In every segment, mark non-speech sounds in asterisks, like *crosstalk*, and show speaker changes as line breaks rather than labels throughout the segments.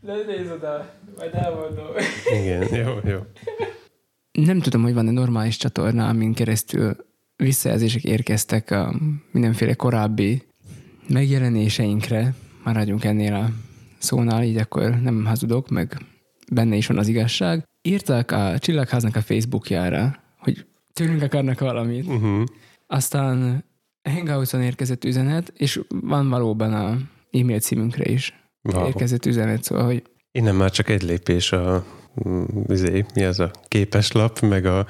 Ne nézd oda, majd elmondom.
Igen, *laughs* jó, jó.
Nem tudom, hogy van-e normális csatorna, amin keresztül visszajelzések érkeztek a mindenféle korábbi megjelenéseinkre. Maradjunk ennél a szónál, így akkor nem hazudok, meg benne is van az igazság. Írtak a Csillagháznak a Facebookjára, hogy tőlünk akarnak valamit.
Uh-huh.
Aztán Hangouts-on érkezett üzenet, és van valóban a e-mail címünkre is
Wow.
érkezett üzenet, szóval, hogy
Innen már csak egy lépés a mm, izé, mi az a képeslap, meg a,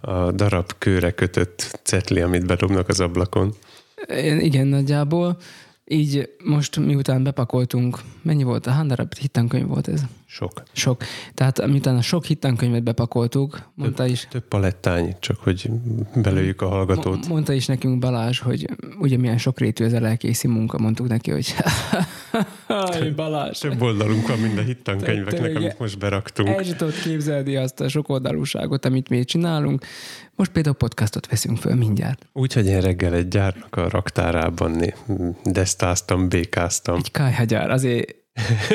a darab kőre kötött cetli, amit bedobnak az ablakon.
igen, nagyjából. Így most miután bepakoltunk, mennyi volt? A hány darab hittankönyv volt ez?
Sok.
Sok. Tehát miután a sok hittankönyvet bepakoltuk, mondta is,
Több palettány, csak hogy belőjük a hallgatót.
mo- mondta is nekünk Balázs, hogy ugye milyen sokrétű ez a lelkészi munka, mondtuk neki, hogy *laughs* Aj, Balázs,
Több oldalunk van mind a hittankönyveknek, amit most beraktunk.
el tudod képzelni azt a sokoldalúságot, amit mi csinálunk. Most például podcastot veszünk föl mindjárt.
Úgyhogy én reggel egy gyárnak a raktárában desztáztam, békáztam.
Egy kájhagyár, azért,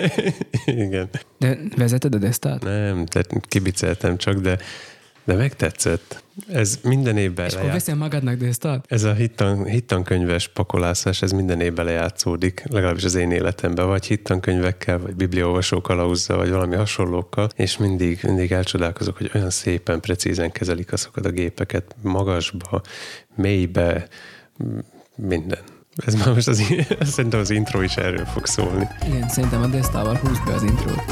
*laughs*
Igen.
de vezeted a desztát?
Nem, de kibiceltem csak, de, de megtetszett. Ez minden évben
És akkor
lejátszódik.
veszel magadnak desztát?
Ez a hittan, hittankönyves pakolászás, ez minden évben lejátszódik, legalábbis az én életemben, vagy hittankönyvekkel, vagy bibliaolvasó kalauzzal, vagy valami hasonlókkal, és mindig, mindig elcsodálkozok, hogy olyan szépen, precízen kezelik azokat a gépeket, magasba, mélybe, minden. Ez már most az, *laughs* szerintem az intro is erről fog szólni.
Igen, szerintem a desztával húzd be az intrót.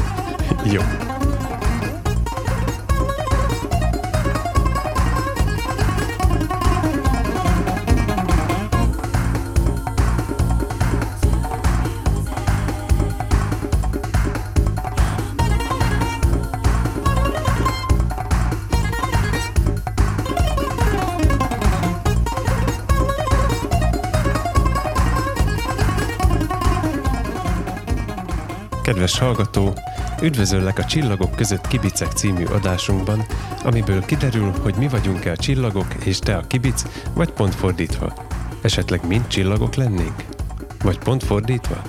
Jó. Kedves hallgató, üdvözöllek a Csillagok között Kibicek című adásunkban, amiből kiderül, hogy mi vagyunk-e a csillagok és te a kibic, vagy pont fordítva. Esetleg mind csillagok lennénk? Vagy pont fordítva?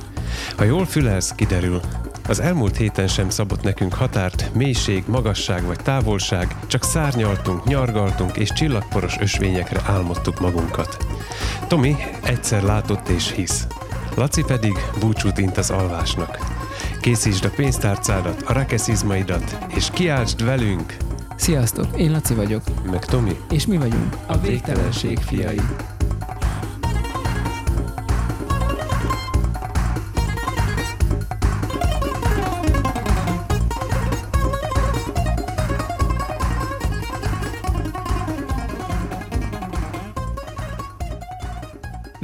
Ha jól fülelsz, kiderül, az elmúlt héten sem szabott nekünk határt, mélység, magasság vagy távolság, csak szárnyaltunk, nyargaltunk és csillagporos ösvényekre álmodtuk magunkat. Tomi egyszer látott és hisz. Laci pedig búcsút int az alvásnak. Készítsd a pénztárcádat, a rekeszizmaidat, és kiáltsd velünk!
Sziasztok, én Laci vagyok,
Meg Tomi,
és mi vagyunk a végtelenség fiai.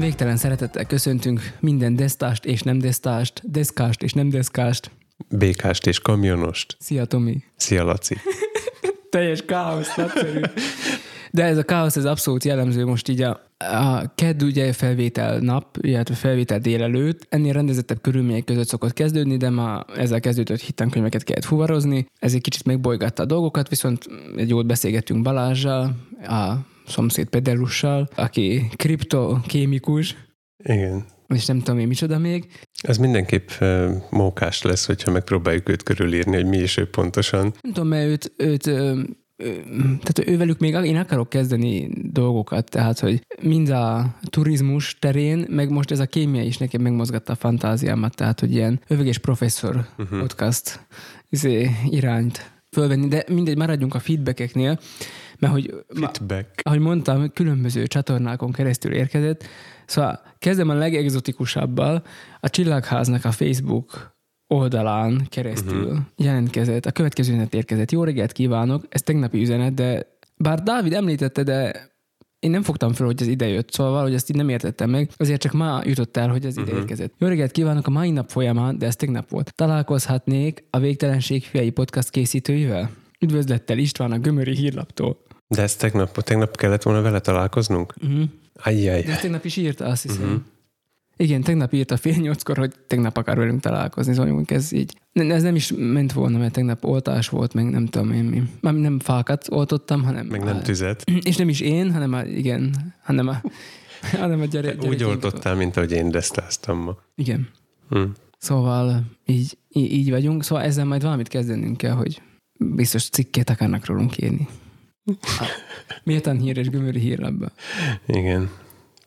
Végtelen szeretettel köszöntünk minden desztást és nem desztást, deszkást és nem deszkást.
békást és kamionost.
Szia Tomi!
Szia Laci! *laughs*
teljes káosz, nagyszerű. De ez a káosz, ez abszolút jellemző most így a, a KED ugye felvétel nap, illetve felvétel délelőtt, ennél rendezettebb körülmények között szokott kezdődni, de ma ezzel kezdődött hittankönyveket kellett fuvarozni, ez egy kicsit megbolygatta a dolgokat, viszont egy jót beszélgettünk Balázsjal, a szomszéd Pederussal, aki kriptokémikus,
Igen.
és nem tudom én micsoda még,
Ez mindenképp uh, mókás lesz, hogyha megpróbáljuk őt körülírni, hogy mi is ő pontosan.
Nem tudom, mert őt, őt ö, ö, tehát ővelük még én akarok kezdeni dolgokat, tehát, hogy mind a turizmus terén, meg most ez a kémia is nekem megmozgatta a fantáziámat, tehát, hogy ilyen övögés professzor uh-huh. podcast izé, irányt fölvenni, de mindegy, maradjunk a feedbackeknél, mert hogy ma,
Feedback.
ahogy mondtam, különböző csatornákon keresztül érkezett. Szóval kezdem a legexotikusabbal. A Csillagháznak a Facebook oldalán keresztül uh-huh. jelentkezett. A következő üzenet érkezett. Jó reggelt kívánok! Ez tegnapi üzenet, de bár Dávid említette, de én nem fogtam fel, hogy ez ide jött, szóval valahogy ezt így nem értettem meg, azért csak ma jutott el, hogy ez ide
Mhm.
érkezett. Jó reggelt kívánok a mai nap folyamán, de ez tegnap volt. Találkozhatnék a Végtelenség fiai podcast készítőivel? Üdvözlettel István a Gömöri hírlaptól.
De ezt tegnap, tegnap kellett volna vele találkoznunk?
Uh-huh.
Ajjaj.
De tegnap is írta, azt hiszem. Uh-huh. Igen, tegnap írta fél nyolckor, hogy tegnap akar velünk találkozni, szóval ez így. Ez nem is ment volna, mert tegnap oltás volt, meg nem tudom én mi. Már nem fákat oltottam, hanem...
Meg nem tüzet. *clears throat*
És nem is én, hanem a, igen, hanem a, *laughs* hanem a gyere,
Úgy
gyerekeink-
oltottál, mint ahogy én desztáztam ma.
Igen.
Hm.
Szóval így, így, így vagyunk. Szóval ezzel majd valamit kezdenünk kell, hogy biztos cikkét akarnak rólunk írni. Méltán hír és gömöri hírlapba.
Igen.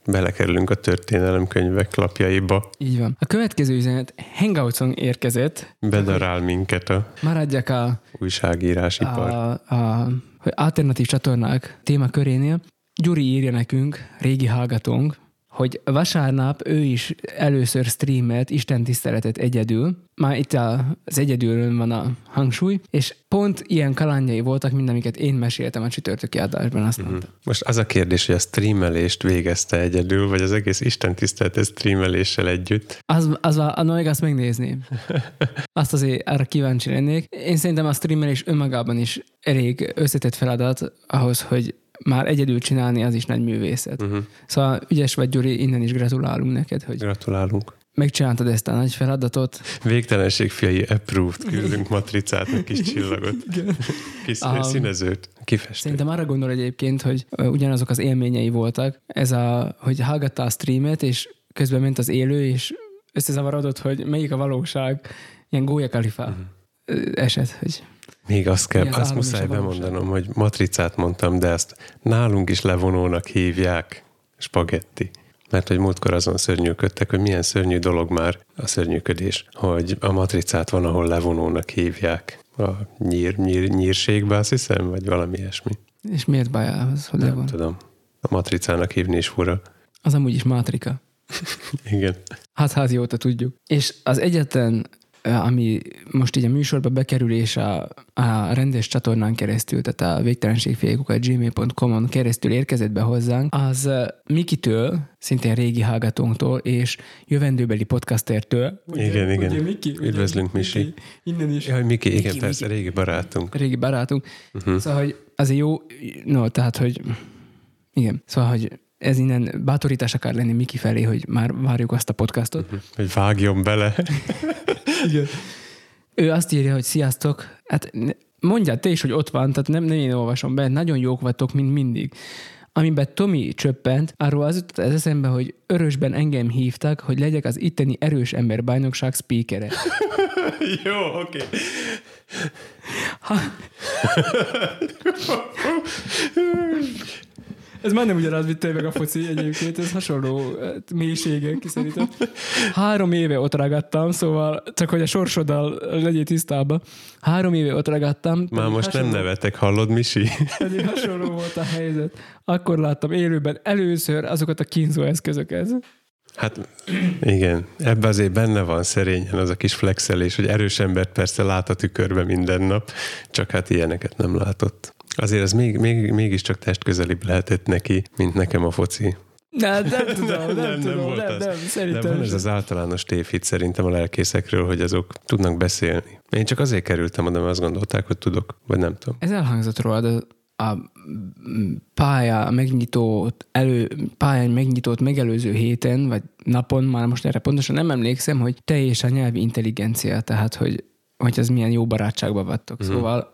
Belekerülünk a történelemkönyvek lapjaiba.
Így van. A következő üzenet Hangoutson érkezett.
Bedarál minket a
Maradjak a,
újságírásipar.
a, a alternatív csatornák témakörénél. Gyuri írja nekünk, régi hallgatónk, hogy vasárnap ő is először streamelt Isten tiszteletet egyedül. Már itt az egyedülön van a hangsúly, és pont ilyen kalandjai voltak, mint amiket én meséltem a csütörtöki adásban, azt mondta.
Most az a kérdés, hogy a streamelést végezte egyedül, vagy az egész Isten tiszteletet streameléssel együtt.
Az, az, az még azt megnézném. *laughs* Azt azért arra kíváncsi lennék. Én szerintem a streamelés önmagában is elég összetett feladat ahhoz, hogy már egyedül csinálni az is nagy művészet. Uh-huh. Szóval ügyes vagy, Gyuri, innen is gratulálunk neked, hogy
Gratulálunk.
megcsináltad ezt a nagy feladatot.
Végtelenség fiai approved, küldünk matricát, egy kis csillagot, *laughs* kis
Um,
színezőt, kifestő.
Szerintem arra gondol egyébként, hogy ugyanazok az élményei voltak. Ez a, hogy hallgatta a streamet, és közben ment az élő, és összezavarodott, hogy melyik a valóság. Ilyen Gója Kalifa uh-huh. eset, hogy
Még azt kell,
az
azt muszáj bemondanom, hogy matricát mondtam, de ezt nálunk is levonónak hívják spagetti. Mert hogy múltkor azon szörnyűködtek, hogy milyen szörnyű dolog már a szörnyűködés, hogy a matricát van, ahol levonónak hívják. A nyír, nyír, nyírségbe, azt hiszem, vagy valami ilyesmi.
és miért baj az, hogy
Nem
levon?
tudom. A matricának hívni is fura.
Az amúgy is mátrika.
Igen.
Hát házi óta tudjuk. És az egyetlen, ami most így a műsorba bekerülés a, a rendes csatornán keresztül, tehát a végtelenségfélkukat gmail.com-on keresztül érkezett be hozzánk, az Mikitől, szintén régi hallgatónktól, és jövendőbeli podcastertől.
Igen, igen.
Ugye, Miki? Ugye,
Üdvözlünk, Misi.
Innen is.
Jaj, Miki, igen,
Miki,
persze, régi barátunk.
Régi barátunk. Uh-huh. Szóval, hogy azért jó, no, tehát, hogy igen, szóval, hogy ez innen bátorítás akar lenni Miki felé, hogy már várjuk azt a podcastot.
Hogy vágjon bele. *laughs*
Igen. Ő azt írja, hogy sziasztok, hát mondjad te is, hogy ott van, tehát nem, nem én olvasom be, nagyon jók vagytok, mint mindig. Amiben Tomi csöppent, arról az jutott az eszembe, hogy örösben engem hívtak, hogy legyek az itteni erős ember bajnokság speakere. *laughs*
Jó, oké. Okay. *laughs*
Ez már nem ugyanaz, mint tényleg a foci egyébként, ez hasonló hát, mélységek szerintem. Három éve ott ragadtam, szóval csak hogy a sorsoddal legyél tisztában. Három éve ott ragadtam.
Már most nem
hasonló-
nevetek, hallod, Misi?
Pedig hasonló volt a helyzet. Akkor láttam élőben először azokat a kínzó eszközöket.
Hát igen, ebbe azért benne van szerényen az a kis flexelés, hogy erős embert persze lát a tükörbe minden nap, csak hát ilyeneket nem látott. Azért ez még, még, mégiscsak testközelibb lehetett neki, mint nekem a foci.
Nem, nem *laughs* tudom, nem,
nem, nem
tudom,
volt
nem,
az.
nem,
De
szerintem.
van ez az általános tévhit szerintem a lelkészekről, hogy azok tudnak beszélni. Én csak azért kerültem oda, mert azt gondolták, hogy tudok, vagy nem tudom.
Ez elhangzott rólad a, pálya megnyitót, elő, pályán megnyitót megelőző héten, vagy napon, már most erre pontosan nem emlékszem, hogy te és a nyelvi intelligencia, tehát hogy, hogy az milyen jó barátságban vagytok.
Mhm.
Mm. Szóval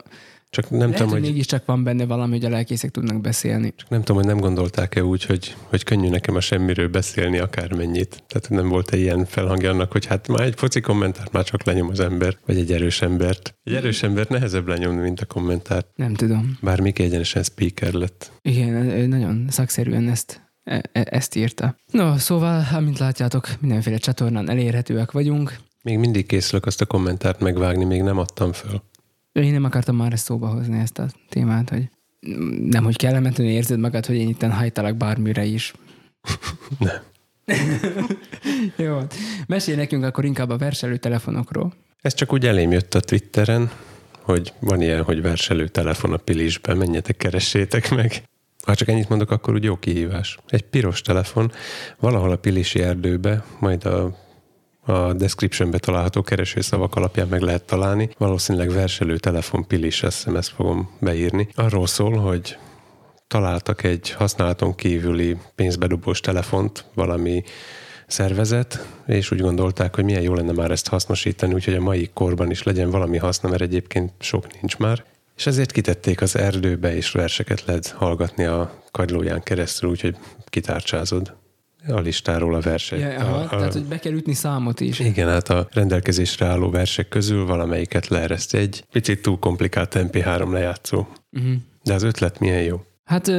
Csak nem
lehet,
tudom,
hogy mégiscsak van benne valami, hogy a lelkészek tudnak beszélni.
csak nem tudom, hogy nem gondolták-e úgy, hogy, hogy könnyű nekem a semmiről beszélni akármennyit. Tehát nem volt-e ilyen felhangja annak, hogy hát már egy foci kommentárt már csak lenyom az ember, vagy egy erős embert. Egy erős embert nehezebb lenyomni, mint a kommentárt.
Nem tudom.
Bár Miki egyenesen speaker lett.
Igen, ő nagyon szakszerűen ezt, e- e- ezt írta. No, szóval, amint látjátok, mindenféle csatornán elérhetőek vagyunk.
Még mindig készülök azt a kommentárt megvágni, még nem adtam föl.
Én nem akartam már ezt szóba hozni, ezt a témát, hogy nem, hogy kellemetlenül érzed magad, hogy én itten hajtalak bármire is. *laughs*
Nem. *laughs*
Jó, mesélj nekünk akkor inkább a verselő telefonokról.
Ez csak úgy elém jött a Twitteren, hogy van ilyen, hogy verselő telefon a pilisben, menjetek, keressétek meg. Ha csak ennyit mondok, akkor úgy jó kihívás. Egy piros telefon, valahol a pilisi erdőbe, majd a, a descriptionbe található keresőszavak alapján meg lehet találni. Valószínűleg verselő telefon pilis, azt hiszem ezt fogom beírni. Arról szól, hogy találtak egy használaton kívüli pénzbedobós telefont valami szervezet, és úgy gondolták, hogy milyen jó lenne már ezt hasznosítani, úgyhogy a mai korban is legyen valami haszna, mert egyébként sok nincs már. És ezért kitették az erdőbe, és verseket lehet hallgatni a kagylóján keresztül, úgyhogy kitárcsázod. A listáról a verseny.
Ja, aha,
a, a,
tehát, hogy be kell ütni számot is.
igen, hát a rendelkezésre álló versek közül valamelyiket leereszt egy picit túl komplikált MP3 lejátszó.
Uh-huh.
De az ötlet milyen jó.
Hát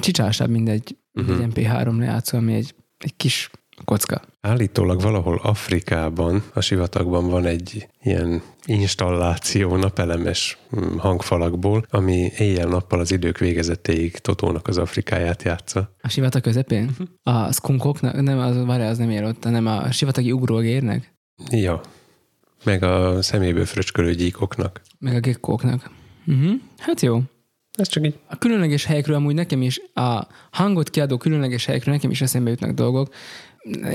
csicsásabb, mint egy,
Mhm.
egy MP3 lejátszó, ami egy, egy kis kocka.
Állítólag valahol Afrikában, a sivatagban van egy ilyen installáció napelemes mm, hangfalakból, ami éjjel-nappal az idők végezetéig Totónak az Afrikáját játsza.
A sivatag közepén? A skunkoknak? Nem, az, várjál, az nem ér ott, hanem a sivatagi ugrógérnek?
Ja. Meg a szeméből fröcskölő gyíkoknak.
Meg a gekkóknak. Uh-huh. Hát jó.
Ez csak így
A különleges helyekről amúgy nekem is, a hangot kiadó különleges helyekről nekem is eszembe jutnak dolgok.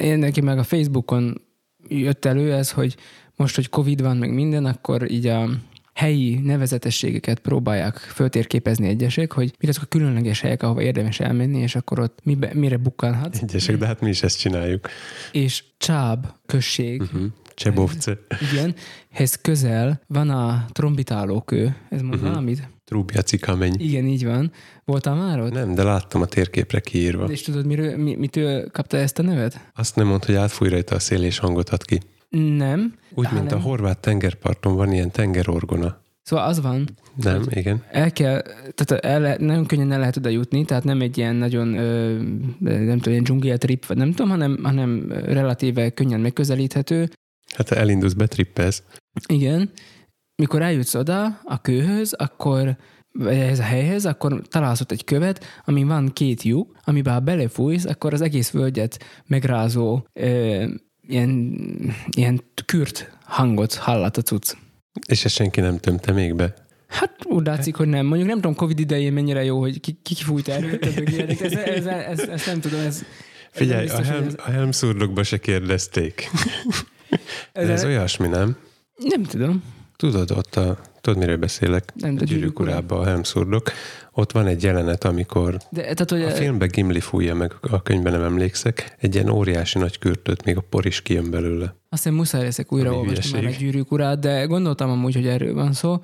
Én neki meg a Facebookon jött elő ez, hogy most, hogy Covid van, meg minden, akkor így a helyi nevezetességeket próbálják föltérképezni egyesek, hogy mi azok a különleges helyek, ahova érdemes elmenni, és akkor ott mibe, mire bukkanhatsz.
egyesek, de hát mi is ezt csináljuk.
És Csáb község,
Uh-huh. Csebovce.
igen, hez közel van a trombitálókő. Ez mond
Mhm.
valamit?
Trúbja cikameny.
Igen, így van. Voltál már ott?
Nem, de láttam a térképre kiírva.
És tudod, miről, mi, mitől kapta ezt a nevet?
Azt nem mondta, hogy átfúj rajta a szél és hangot ad ki.
Nem.
Úgy, mint a
hanem-
horvát tengerparton van ilyen tengerorgona.
Szóval az van,
Nem, igen.
el kell, tehát el, nagyon könnyen el lehet oda jutni, tehát nem egy ilyen nagyon, ö, nem tudom, ilyen dzsungel trip, vagy nem tudom, hanem, hanem relatíve könnyen megközelíthető.
Hát elindulsz, betrippelsz.
Igen. Mikor eljutsz oda a kőhöz, akkor vagy ehhez a helyhez, akkor találsz ott egy követ, ami van két lyuk, amiben ha belefújsz, akkor az egész völgyet megrázó ö, ilyen, ilyen kürt hangot hallat a cucc.
És ezt senki nem tömte még be.
Hát úgy látszik, hogy nem. Mondjuk nem tudom, Covid idején mennyire jó, hogy ki, ki fújt erőt. *laughs* Ez, ez, ez, ez, nem tudom, ez...
Figyelj,
ez
a,
biztos,
helm,
hogy
a helmszurdokba se kérdezték.
ez, *laughs*
De
ez,
ez olyasmi, nem?
Nem tudom.
Tudod, ott a, tudod, miről beszélek?
Nem, de
a gyűrűk urában a helmszurdok. Ott van egy jelenet, amikor
De, tehát, hogy
a filmben Gimli fújja meg, a könyvben nem emlékszek, egy ilyen óriási nagy kürtöt, még a por is kijön belőle.
Azt hiszem muszáj leszek újra olvasni már a gyűrűk urát, de gondoltam amúgy, hogy erről van szó.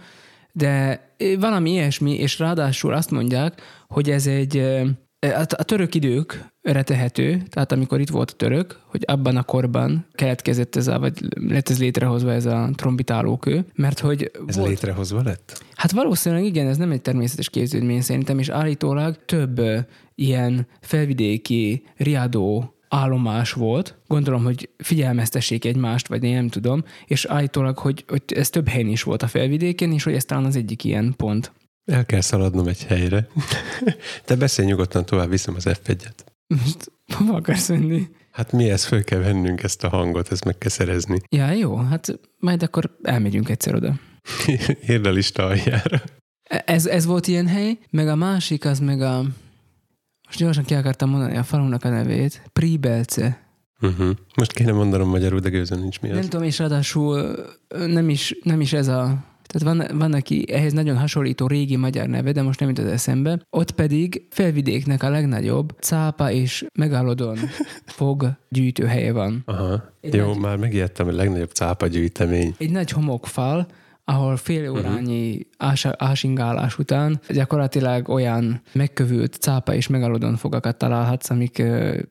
De valami ilyesmi, és ráadásul azt mondják, hogy ez egy ö, a a török időkre tehető, tehát amikor itt volt a török, hogy abban a korban keletkezett ez a, vagy lett ez létrehozva ez a trombitálókő, mert hogy
Ez
volt,
létrehozva lett?
Hát valószínűleg igen, ez nem egy természetes képződmény szerintem, és állítólag több ilyen felvidéki riadó állomás volt. Gondolom, hogy figyelmeztessék egymást, vagy én nem tudom, és állítólag, hogy, hogy ez több helyen is volt a felvidéken, és hogy ez talán az egyik ilyen pont.
El kell szaladnom egy helyre. Te beszélj nyugodtan tovább, viszem az F1-et.
Most hova akarsz menni?
Hát mi ezt föl kell vennünk ezt a hangot, ezt meg kell szerezni.
Ja, jó, hát majd akkor elmegyünk egyszer oda.
Írd a lista aljára.
Ez, ez volt ilyen hely, meg a másik az meg a... Most gyorsan ki akartam mondani a falunak a nevét. Príbelce.
Uh-huh. Most kéne mondanom magyarul, de gőzön nincs mi
Nem
az.
tudom, és ráadásul nem is, nem is ez a... Tehát van, van neki ehhez nagyon hasonlító régi magyar neve, de most nem jut az eszembe. Ott pedig felvidéknek a legnagyobb cápa és megalodon *laughs* fog gyűjtőhelye van.
Aha.
Egy
Jó,
nagy-
már megijedtem, hogy legnagyobb cápa gyűjtemény.
Egy nagy homokfal, ahol fél órányi ása, ásingálás után gyakorlatilag olyan megkövült cápa és megalodon fogakat találhatsz, amik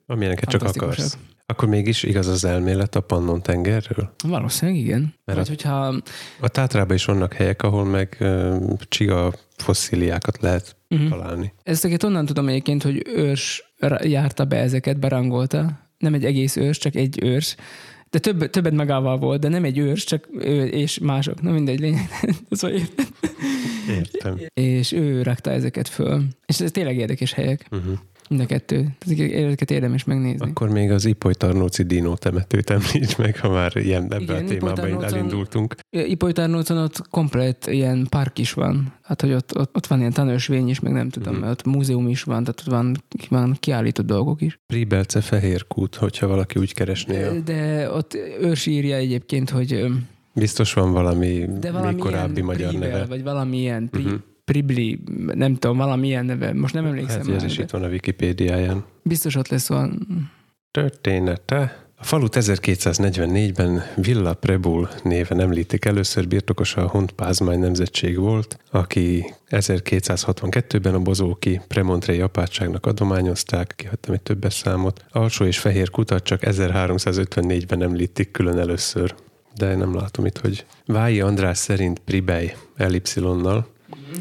Amilyeneket csak akarsz. Akkor mégis igaz az elmélet a Pannon tengerről?
valószínűleg igen.
Mert
Vagy
a-
hogyha
A Tátrában is vannak helyek, ahol meg uh, csiga fosszíliákat lehet
Mhm.
találni.
Ezeket onnan tudom egyébként, hogy ős ra- járta be ezeket, berangolta. Nem egy egész ős, csak egy őrs. De több, többet magával volt, de nem egy őrs, csak ő és mások. Na mindegy, lényeg. *laughs* szóval érted?
Értem.
és ő rakta ezeket föl. És ez tényleg érdekes helyek.
Uh-huh.
Mind a kettő. Ezeket érdemes megnézni.
Akkor még az Ipoly Tarnóci Dino temetőt említs meg, ha már ilyen ebben
Igen,
a témában
Ipolytarnócon-
elindultunk.
Ipolytárnócon ott komplet ilyen park is van. Hát, hogy ott, ott, ott van ilyen tanősvény is, meg nem tudom,
Mhm.
mm. ott múzeum is van, tehát ott van, van kiállított dolgok is.
Príbelce Fehérkút, hogyha valaki úgy keresné.
De, de ott ős írja egyébként, hogy
Biztos van valami,
de valami
korábbi magyar
Pribel,
neve.
vagy valami ilyen pri,
Mhm.
uh-huh. Pribli, nem tudom, valami ilyen neve, most nem emlékszem
Hát, ez is itt van a Wikipédiáján.
biztos ott lesz van.
Története a falut 1244-ben Villa Prebul néven említik először, birtokosa a Hont Pázmány nemzetség volt, aki 1262-ben a bozóki Premontrei apátságnak adományozták, kihagytam egy többes számot. Alsó és fehér kutat csak 1354-ben említik külön először de nem látom itt, hogy Vályi András szerint Pribej, ellipszilonnal,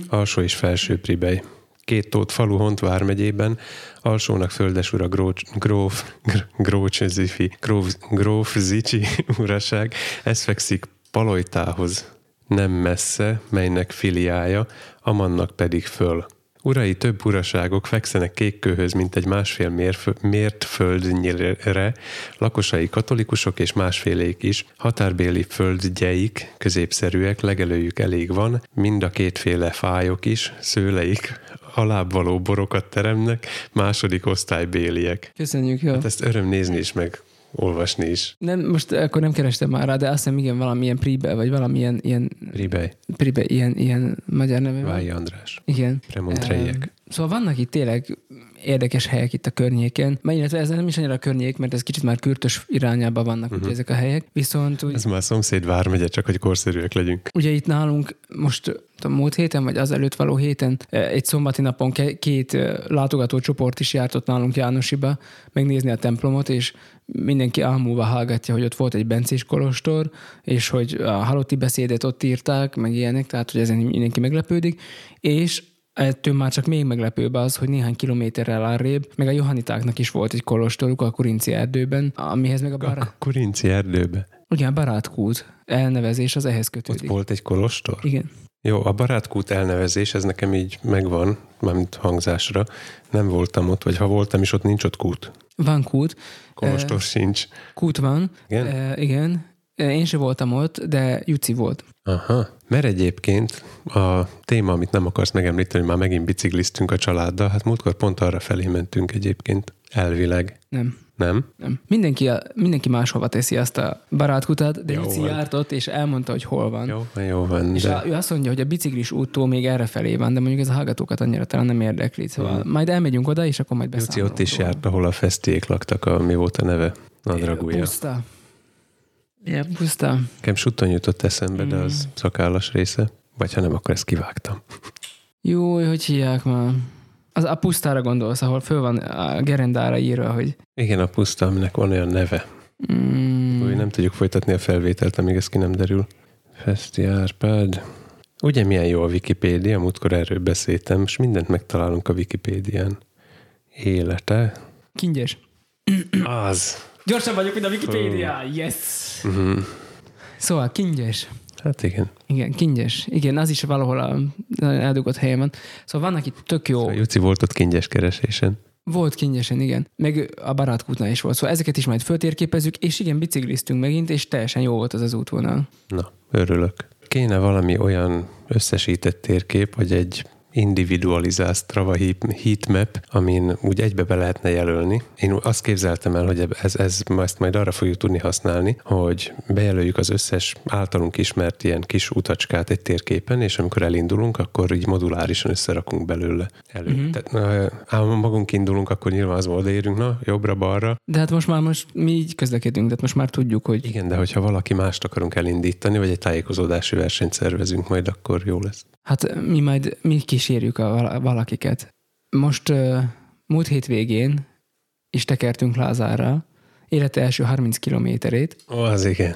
alsó és felső Pribej. Két tót falu Hont vármegyében, alsónak földesura Gróf, Gróf, Grócszifi, Gróf, Gróf Zicsi *laughs* uraság, ez fekszik Palojtához nem messze, melynek filiája, Amannak pedig föl. Urai több uraságok fekszenek kékkőhöz, mint egy másfél mérf- mért földnyire, lakosai katolikusok és másfélék is, határbéli földgyeik, középszerűek, legelőjük elég van, mind a kétféle fájok is, szőleik, alábbvaló borokat teremnek, második osztálybéliek.
Köszönjük, jó.
Hát ezt öröm nézni is, meg olvasni is.
Nem, most akkor nem kerestem már rá, de azt hiszem igen, valamilyen pribe, vagy valamilyen ilyen,
Ribej,
pribe, ilyen, ilyen magyar neve.
Vályi András,
Igen.
Premontrejek.
Em, Szóval vannak itt tényleg érdekes helyek itt a környéken, Mert illetve ez nem is annyira a környék, mert ez kicsit már kürtös irányába vannak uh-huh. ezek a helyek. Viszont úgy,
Ez már szomszéd vármegye, csak hogy korszerűek legyünk.
ugye itt nálunk most a múlt héten, vagy az előtt való héten, eh, egy szombati napon két eh, látogató csoport is járt ott nálunk Jánosiba megnézni a templomot, és mindenki álmúva hallgatja, hogy ott volt egy bencés kolostor, és hogy a halotti beszédet ott írták, meg ilyenek, tehát hogy ezen mindenki meglepődik, és ettől már csak még meglepőbb az, hogy néhány kilométerrel arrébb, meg a johanitáknak is volt egy kolostoruk a Kurinci erdőben, amihez meg a, bará...
A Kurinci erdőbe.
ugye a barátkút elnevezés az ehhez
Ott
kötődik.
volt egy kolostor?
Igen.
Jó, a barátkút elnevezés, ez nekem így megvan, mármint hangzásra. Nem voltam ott, vagy ha voltam is, ott nincs ott kút.
Van kút,
Kolostor sincs.
kút van,
Igen?
E, igen. Én se voltam ott, de Juci volt.
Aha. Mert egyébként a téma, amit nem akarsz megemlíteni, már megint bicikliztünk a családdal, hát múltkor pont arra felé mentünk egyébként, elvileg.
Nem.
Nem?
Nem. Mindenki, a, mindenki máshova teszi azt a barátkutat, de
Jó
Juci
van.
járt ott, és elmondta, hogy hol van.
Jó, jó van,
És
de
a, ő azt mondja, hogy a biciklis úttól még erre felé van, de mondjuk ez a hallgatókat annyira talán nem érdekli. Szóval majd elmegyünk oda, és akkor majd
Juci
beszámolunk.
ott is
róla.
járt, ahol a fesztiék laktak, a, mi volt a neve? Nadragúja.
Puszta. Ja, puszta.
Nekem sutton jutott eszembe, de
Mm.
az szakállas része. Vagy ha nem, akkor ezt kivágtam.
Jó, hogy hívják már? Az a pusztára gondolsz, ahol föl van a gerendára írva, hogy
Igen, a puszta, aminek van olyan neve.
mm,
Úgy nem tudjuk folytatni a felvételt, amíg ez ki nem derül. Feszti Árpád. Ugye milyen jó a Wikipédia, múltkor erről beszéltem, és mindent megtalálunk a Wikipédián. Élete.
kingyes.
Az.
Gyorsan vagyok, mint a Wikipédia. Yes!
Uh-huh.
Szóval kingyes.
Hát igen.
Igen, kingyes. Igen, az is valahol a eldugott helyen van. Szóval vannak itt tök jó.
A Juci volt ott kingyes keresésen.
Volt kingyesen, igen. Meg a barátkútnál is volt. Szóval ezeket is majd föltérképezzük, és igen, bicikliztünk megint, és teljesen jó volt az az útvonal.
Na, örülök. Kéne valami olyan összesített térkép, vagy egy individualizált Strava heat- heatmap, amin úgy egybe be lehetne jelölni. Én azt képzeltem el, hogy ez, ez ezt majd arra fogjuk tudni használni, hogy bejelöljük az összes általunk ismert ilyen kis utacskát egy térképen, és amikor elindulunk, akkor így modulárisan összerakunk belőle elő.
Mhm.
Uh-huh. Tehát ha magunk indulunk, akkor nyilván az odaérünk, na, jobbra-balra.
De hát most már most mi így közlekedünk, tehát most már tudjuk, hogy
Igen, de hogyha valaki mást akarunk elindítani, vagy egy tájékozódási versenyt szervezünk majd, akkor jó lesz.
hát mi majd mi kísérjük a vala- valakiket. Most múlt hétvégén is tekertünk Lázárral, élete első 30 kilométerét.
Ó, az igen.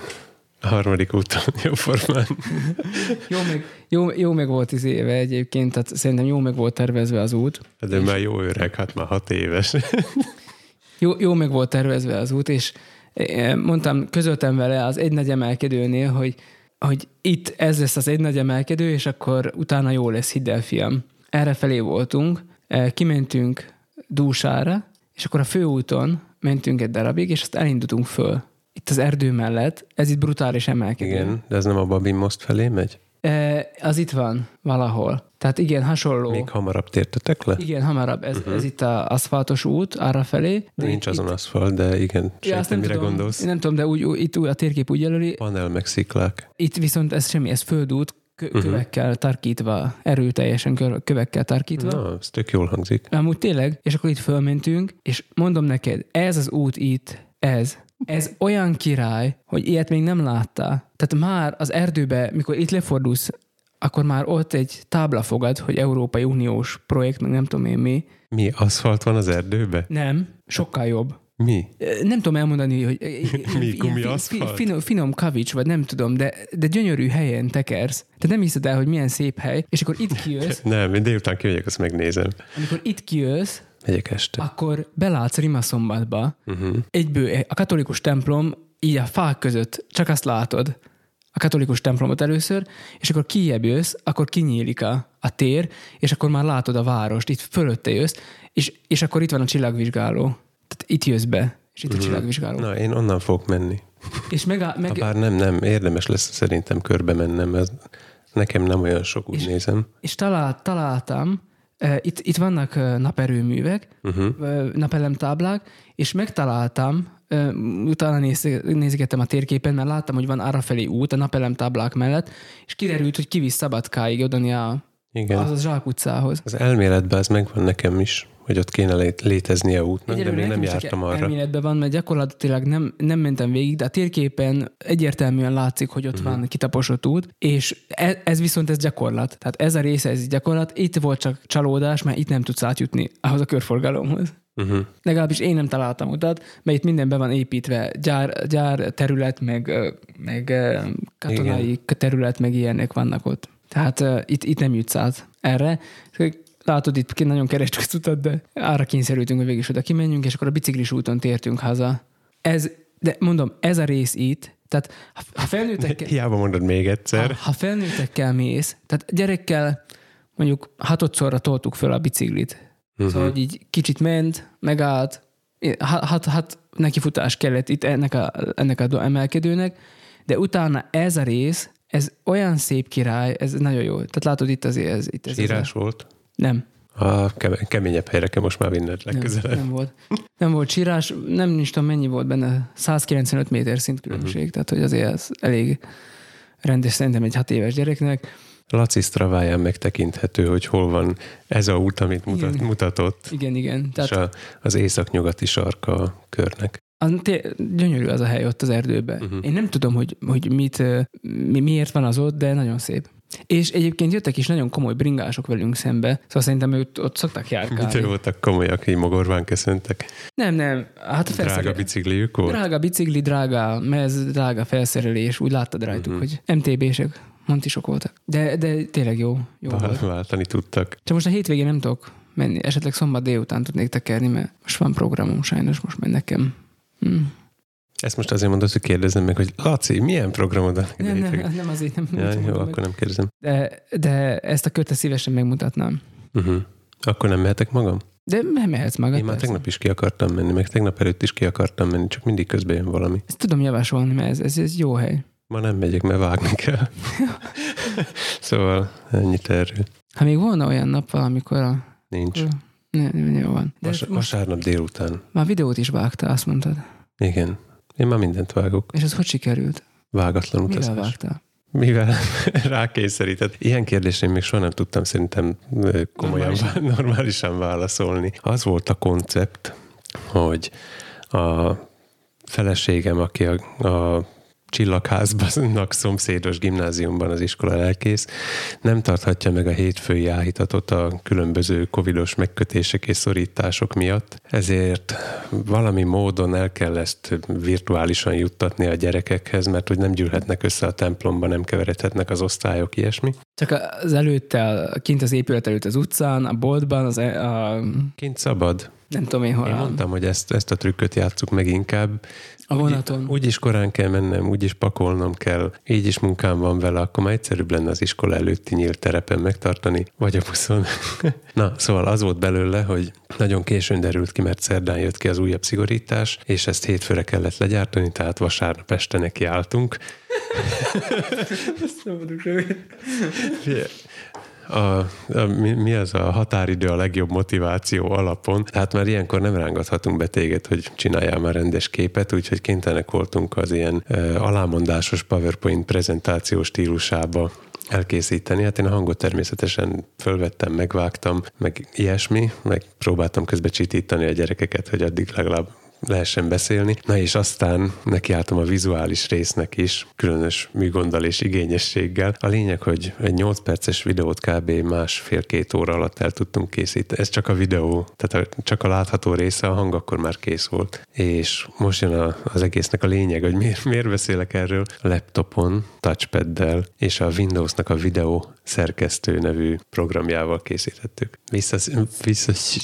A harmadik úton jó formán. *laughs*
Jó meg, jó, jó meg volt az éve egyébként, tehát szerintem jó meg volt tervezve az út.
De már jó öreg, hát már hat éves. *laughs*
Jó, jó meg volt tervezve az út, és eh, mondtam, közöltem vele az egy nagy emelkedőnél, hogy, hogy itt ez lesz az egy nagy emelkedő, és akkor utána jó lesz, hidd el, fiam. Erre felé voltunk, eh, kimentünk Dúsára, és akkor a főúton mentünk egy darabig, és azt elindultunk föl. Itt az erdő mellett, ez itt brutális emelkedő.
Igen, de ez nem a Babin Most felé megy?
Az itt van valahol. Tehát igen, hasonló.
Még hamarabb tértetek le?
Igen, hamarabb. Ez, uh-huh. ez itt az aszfaltos út arra felé. De
Nincs
itt,
azon aszfalt, de igen,
Ja, azt nem
mire
tudom,
gondolsz.
Nem tudom, de úgy, úgy, itt úgy a térkép úgy jelöli.
Panel meg sziklák.
Itt viszont ez semmi, ez földút, kö-
Mhm.
kövekkel tarkítva, erőteljesen kö- kövekkel tarkítva.
Na, ez tök jól hangzik.
Amúgy tényleg, és akkor itt fölmentünk, és mondom neked, ez az út itt, ez, Ez olyan király, hogy ilyet még nem láttál. Tehát már az erdőbe, mikor itt lefordulsz, akkor már ott egy tábla fogad, hogy Európai Uniós projekt, meg nem tudom én mi.
Mi, aszfalt van az erdőbe?
Nem, sokkal jobb.
Mi?
Nem tudom elmondani, hogy *laughs*
Mi, gumi aszfalt?
fi- finom, finom kavics, vagy nem tudom, de, de gyönyörű helyen tekersz. Te nem hiszed el, hogy milyen szép hely, és akkor itt kijössz, *laughs*
Nem, én délután kimegyek, azt megnézem.
amikor itt kijössz,
Megyek este.
akkor belátsz Rimaszombatba,
Uh-huh.
egyből a katolikus templom, így a fák között csak azt látod, a katolikus templomot először, és akkor kijebb jössz, akkor kinyílik a, a tér, és akkor már látod a várost, itt fölötte jössz, és, és akkor itt van a csillagvizsgáló. Tehát itt jössz be, és itt a csillagvizsgáló.
Na, én onnan fogok menni.
És meg, a, meg,
Bár nem, nem, érdemes lesz szerintem körbe mennem, ez nekem nem olyan sok, úgy nézem.
és talált, találtam, itt, itt vannak naperőművek,
Uh-huh.
napelemtáblák, és megtaláltam, utána néz, nézgettem a térképen, mert láttam, hogy van arrafelé út a napelemtáblák mellett, és kiderült, hogy kivisz Szabadkáig, odani a,
Igen.
az a Zsák utcához.
Az elméletben ez megvan nekem is, hogy ott kéne lé- léteznie útnak, de
Egyelőre
még nem jártam arra.
Elméletben van, mert gyakorlatilag nem, nem mentem végig, de a térképen egyértelműen látszik, hogy ott
Mhm.
van kitaposott út, és ez, ez viszont ez gyakorlat. Tehát ez a része, ez gyakorlat. Itt volt csak csalódás, mert itt nem tudsz átjutni ahhoz a körforgalomhoz.
Uh-huh.
Legalábbis én nem találtam utat, mert itt minden be van építve, gyár, gyár terület, meg, meg katonai Igen. terület, meg ilyenek vannak ott. Tehát uh, itt, itt nem jutsz át erre. Látod, itt ki- nagyon kerestük az utat, de arra kényszerültünk, hogy végig is oda kimenjünk, és akkor a biciklis úton tértünk haza. Ez, de mondom, ez a rész itt, tehát ha, felnőttekkel, *laughs*
Hiába mondod még egyszer.
ha, ha felnőttekkel mész, tehát gyerekkel mondjuk hatodszorra toltuk föl a biciklit, Uh-huh. Szóval, hogy így kicsit ment, megállt, hát, hát, hát neki futás kellett itt ennek a, ennek a emelkedőnek, de utána ez a rész, ez olyan szép király, ez nagyon jó. Tehát látod itt azért, ez, itt ez,
Írás volt.
Nem,
A keményebb helyre kell most már vinned
nem,
legközelebb.
nem volt. Nem volt sírás, nem is tudom mennyi volt benne, 195 méter szint különbség,
Mhm.
uh-huh. tehát hogy azért ez elég rendes szerintem egy hat éves gyereknek.
Laci Straváján megtekinthető, hogy hol van ez a út, amit mutat,
Igen.
mutatott,
Igen, igen.
Tehát... És a, az északnyugati sarka a körnek.
Az, té- gyönyörű az a hely ott az erdőben. Uh-huh. Én nem tudom, hogy, hogy mit, mi, miért van az ott, de nagyon szép. És egyébként jöttek is nagyon komoly bringások velünk szembe, szóval szerintem ők ott szoktak járkálni.
Mitől voltak komolyak, így mogorván köszöntek.
Nem, nem. Hát a
Drága
felszerelés.
bicikliük volt?
Drága bicikli, drága mez, drága felszerelés, úgy láttad rajtuk, uh-huh. hogy MTB-sek, montisok voltak. De, de tényleg jó. jó
Vál-
volt.
Váltani tudtak.
Csak most a hétvégén nem tudok menni, esetleg szombat délután tudnék tekerni, mert most van programom sajnos, most már nekem. Hm.
Ezt most azért mondod, hogy kérdezem meg, hogy Laci, milyen programod?
Nem, nem, nem azért nem.
Ja,
nem
jó,
meg.
akkor nem kérdezem.
De, de ezt a kört szívesen megmutatnám.
Uh-huh. Akkor nem mehetek magam?
De me- mehetsz magad.
Én már
persze.
tegnap is ki akartam menni, meg tegnap előtt is ki akartam menni, csak mindig közben jön valami.
Ezt tudom javasolni, mert ez, ez, ez jó hely.
Ma nem megyek, mert vágni kell. *laughs* szóval ennyit erről.
Ha még volna olyan nap valamikor a...
Nincs.
Ne, ne, jó van. De
Vas-
most
vasárnap délután.
már videót is vágtál, azt mondtad.
Igen. Én már mindent vágok.
És ez hogy sikerült?
Vágatlan
Mivel
utazás.
vágtál?
Mivel *laughs* rákényszerített. Ilyen kérdésre én még soha nem tudtam szerintem komolyan
Normálisan.
normálisan. normálisan válaszolni. Az volt a koncept, hogy a feleségem, aki a, a Csillagházban *laughs* szomszédos gimnáziumban az iskola lelkész, nem tarthatja meg a hétfői áhítatot a különböző covidos megkötések és szorítások miatt, ezért valami módon el kell ezt virtuálisan juttatni a gyerekekhez, mert hogy nem gyűlhetnek össze a templomba, nem keveredhetnek az osztályok, ilyesmi.
Csak az előtte, kint az épület előtt az utcán, a boltban, az, e- a,
Kint szabad.
nem tudom én hol,
Én mondtam, hogy ezt, ezt a trükköt játsszuk meg inkább.
A vonaton.
Úgy, úgyis korán kell mennem, úgyis pakolnom kell, így is munkám van vele, akkor már egyszerűbb lenne az iskola előtti nyílt terepen megtartani, vagy a buszon. *laughs* Na, szóval az volt belőle, hogy nagyon későn derült ki, mert szerdán jött ki az újabb szigorítás, és ezt hétfőre kellett legyártani, tehát vasárnap este nekiálltunk. *laughs* A, a, mi, mi az a határidő a legjobb motiváció alapon? Tehát már ilyenkor nem rángathatunk be téged, hogy csináljál már rendes képet, úgyhogy kénytelenek voltunk az ilyen uh, alámondásos PowerPoint prezentáció stílusába elkészíteni. Hát én a hangot természetesen fölvettem, megvágtam, meg ilyesmi, meg próbáltam közbe csitítani a gyerekeket, hogy addig legalább lehessen beszélni. Na és aztán nekiálltam a vizuális résznek is, különös műgonddal és igényességgel. A lényeg, hogy egy 8 perces videót kb. másfél-két óra alatt el tudtunk készíteni. Ez csak a videó, tehát a, csak a látható része, a hang akkor már kész volt. És most jön a, az egésznek a lényeg, hogy miért, miért beszélek erről. Laptopon, touchpaddel és a Windowsnak a videó szerkesztő nevű programjával készítettük. Visszas, visszas,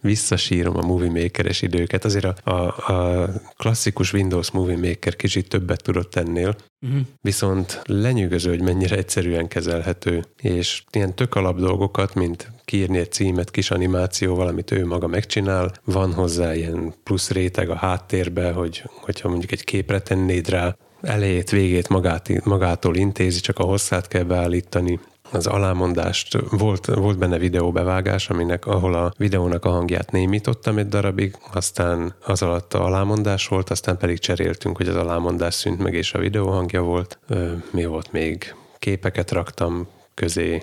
visszasírom a Movie Maker-es időket. Azért a, a, a klasszikus Windows Movie Maker kicsit többet tudott ennél, uh-huh. viszont lenyűgöző, hogy mennyire egyszerűen kezelhető, és ilyen tök alap dolgokat, mint kiírni egy címet kis animációval, amit ő maga megcsinál, van hozzá ilyen plusz réteg a háttérbe, hogy, hogyha mondjuk egy képre tennéd rá, elejét, végét magát, magától intézi, csak a hosszát kell beállítani, az alámondást, volt, volt benne videóbevágás, aminek, ahol a videónak a hangját némítottam egy darabig, aztán az alatt a alámondás volt, aztán pedig cseréltünk, hogy az alámondás szűnt meg, és a videó hangja volt. Mi volt még? Képeket raktam közé,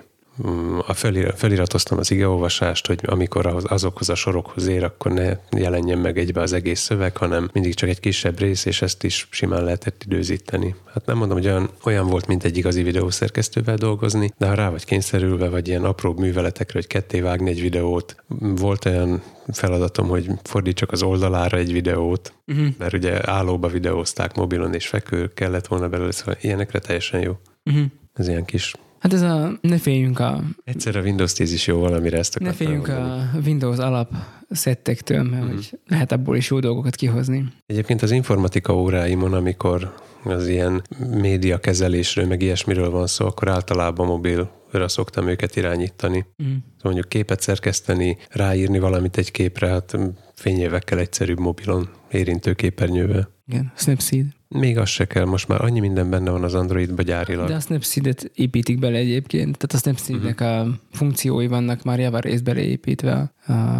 a feliratoztam az igeolvasást, hogy amikor azokhoz a sorokhoz ér, akkor ne jelenjen meg egybe az egész szöveg, hanem mindig csak egy kisebb rész, és ezt is simán lehetett időzíteni. Hát nem mondom, hogy olyan, olyan volt, mint egy igazi videószerkesztővel dolgozni, de ha rá vagy kényszerülve, vagy ilyen apró műveletekre, hogy ketté vágni egy videót, volt olyan feladatom, hogy fordítsak az oldalára egy videót, uh-huh. mert ugye állóba videózták mobilon, és fekő kellett volna belőle, szóval ilyenekre teljesen jó. Uh-huh. Ez ilyen kis
Hát ez a, ne féljünk a...
Egyszer a Windows 10 is jó valamire ezt
Ne féljünk mondani. a Windows alap szettektől, mert mm. hogy lehet abból is jó dolgokat kihozni.
Egyébként az informatika óráimon, amikor az ilyen média kezelésről, meg ilyesmiről van szó, akkor általában mobilra szoktam őket irányítani. Mm. Mondjuk képet szerkeszteni, ráírni valamit egy képre, hát fényévekkel egyszerűbb mobilon, érintőképernyővel.
Igen, Snapseed.
Még az se kell, most már annyi minden benne van az Androidba gyárilag.
De a Snapseed-et építik bele egyébként, tehát a Snapseed-nek uh-huh. a funkciói vannak már javarészt beleépítve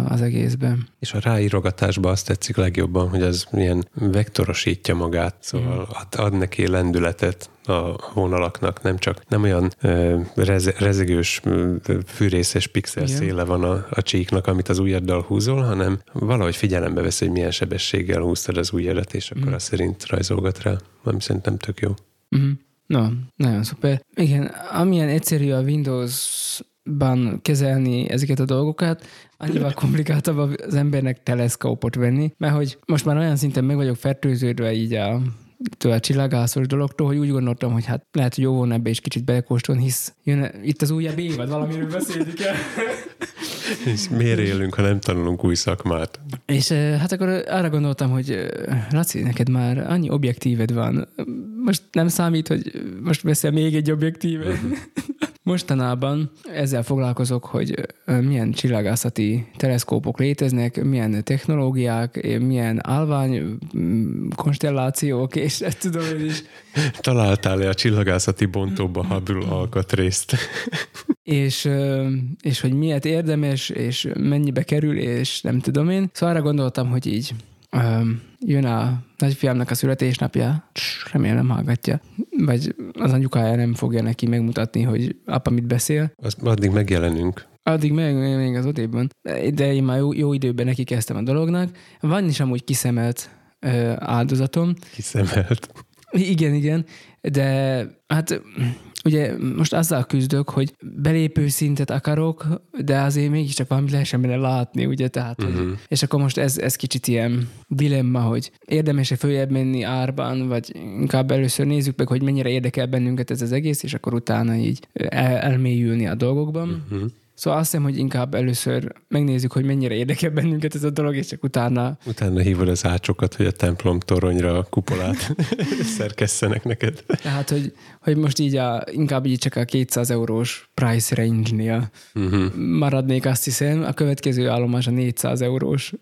az egészben.
És a ráírogatásban azt tetszik legjobban, hogy az ilyen vektorosítja magát, szóval ad, ad neki lendületet, a vonalaknak, nem csak nem olyan reze, rezegős, fűrészes pixel Igen. széle van a, a csíknak, amit az ujjaddal húzol, hanem valahogy figyelembe vesz, hogy milyen sebességgel húztad az ujjadat, és akkor mm. azt szerint rajzolgat rá, ami szerintem tök jó.
Mm. Na, nagyon szuper. Igen, amilyen egyszerű a Windows ban kezelni ezeket a dolgokat, annyival *laughs* komplikáltabb az embernek teleszkópot venni, mert hogy most már olyan szinten meg vagyok fertőződve így a a csillagászos dologtól, hogy úgy gondoltam, hogy hát lehet, hogy jó volna ebbe is kicsit belekóstolni, hisz jön itt az újabb évad, valamiről beszélik el. *laughs*
És miért élünk, ha nem tanulunk új szakmát?
És hát akkor arra gondoltam, hogy Laci, neked már annyi objektíved van. Most nem számít, hogy most veszel még egy objektívet. *laughs* Mostanában ezzel foglalkozok, hogy milyen csillagászati teleszkópok léteznek, milyen technológiák, milyen állvány mm, konstellációk, és ezt tudom én is. *laughs*
Találtál-e a csillagászati bontóba Hubble alkatrészt? *laughs*
és, és hogy miért érdemes, és mennyibe kerül, és nem tudom én. Szóval arra gondoltam, hogy így jön a nagyfiamnak a születésnapja, remélem nem hallgatja, vagy az anyukája nem fogja neki megmutatni, hogy apa mit beszél.
Azt addig megjelenünk.
Addig meg, még az odében. De én már jó, jó időben neki kezdtem a dolognak. Van is amúgy kiszemelt ö, áldozatom.
Kiszemelt.
Igen, igen, de hát ugye most azzal küzdök, hogy belépő szintet akarok, de azért mégiscsak valami lehessen benne látni, ugye, tehát, uh-huh. hogy, mhm. és akkor most ez, ez kicsit ilyen dilemma, hogy érdemes-e följebb menni árban, vagy inkább először nézzük meg, hogy mennyire érdekel bennünket ez az egész, és akkor utána így el, elmélyülni a dolgokban. Uh-huh. Szóval azt hiszem, hogy inkább először megnézzük, hogy mennyire érdekel bennünket ez a dolog, és csak utána...
Utána hívod az ácsokat, hogy a templom toronyra a kupolát *laughs* szerkesszenek neked.
Tehát, hogy, hogy most így a, inkább így csak a 200 eurós price range-nél uh-huh. maradnék, azt hiszem. A következő állomás a 400 eurós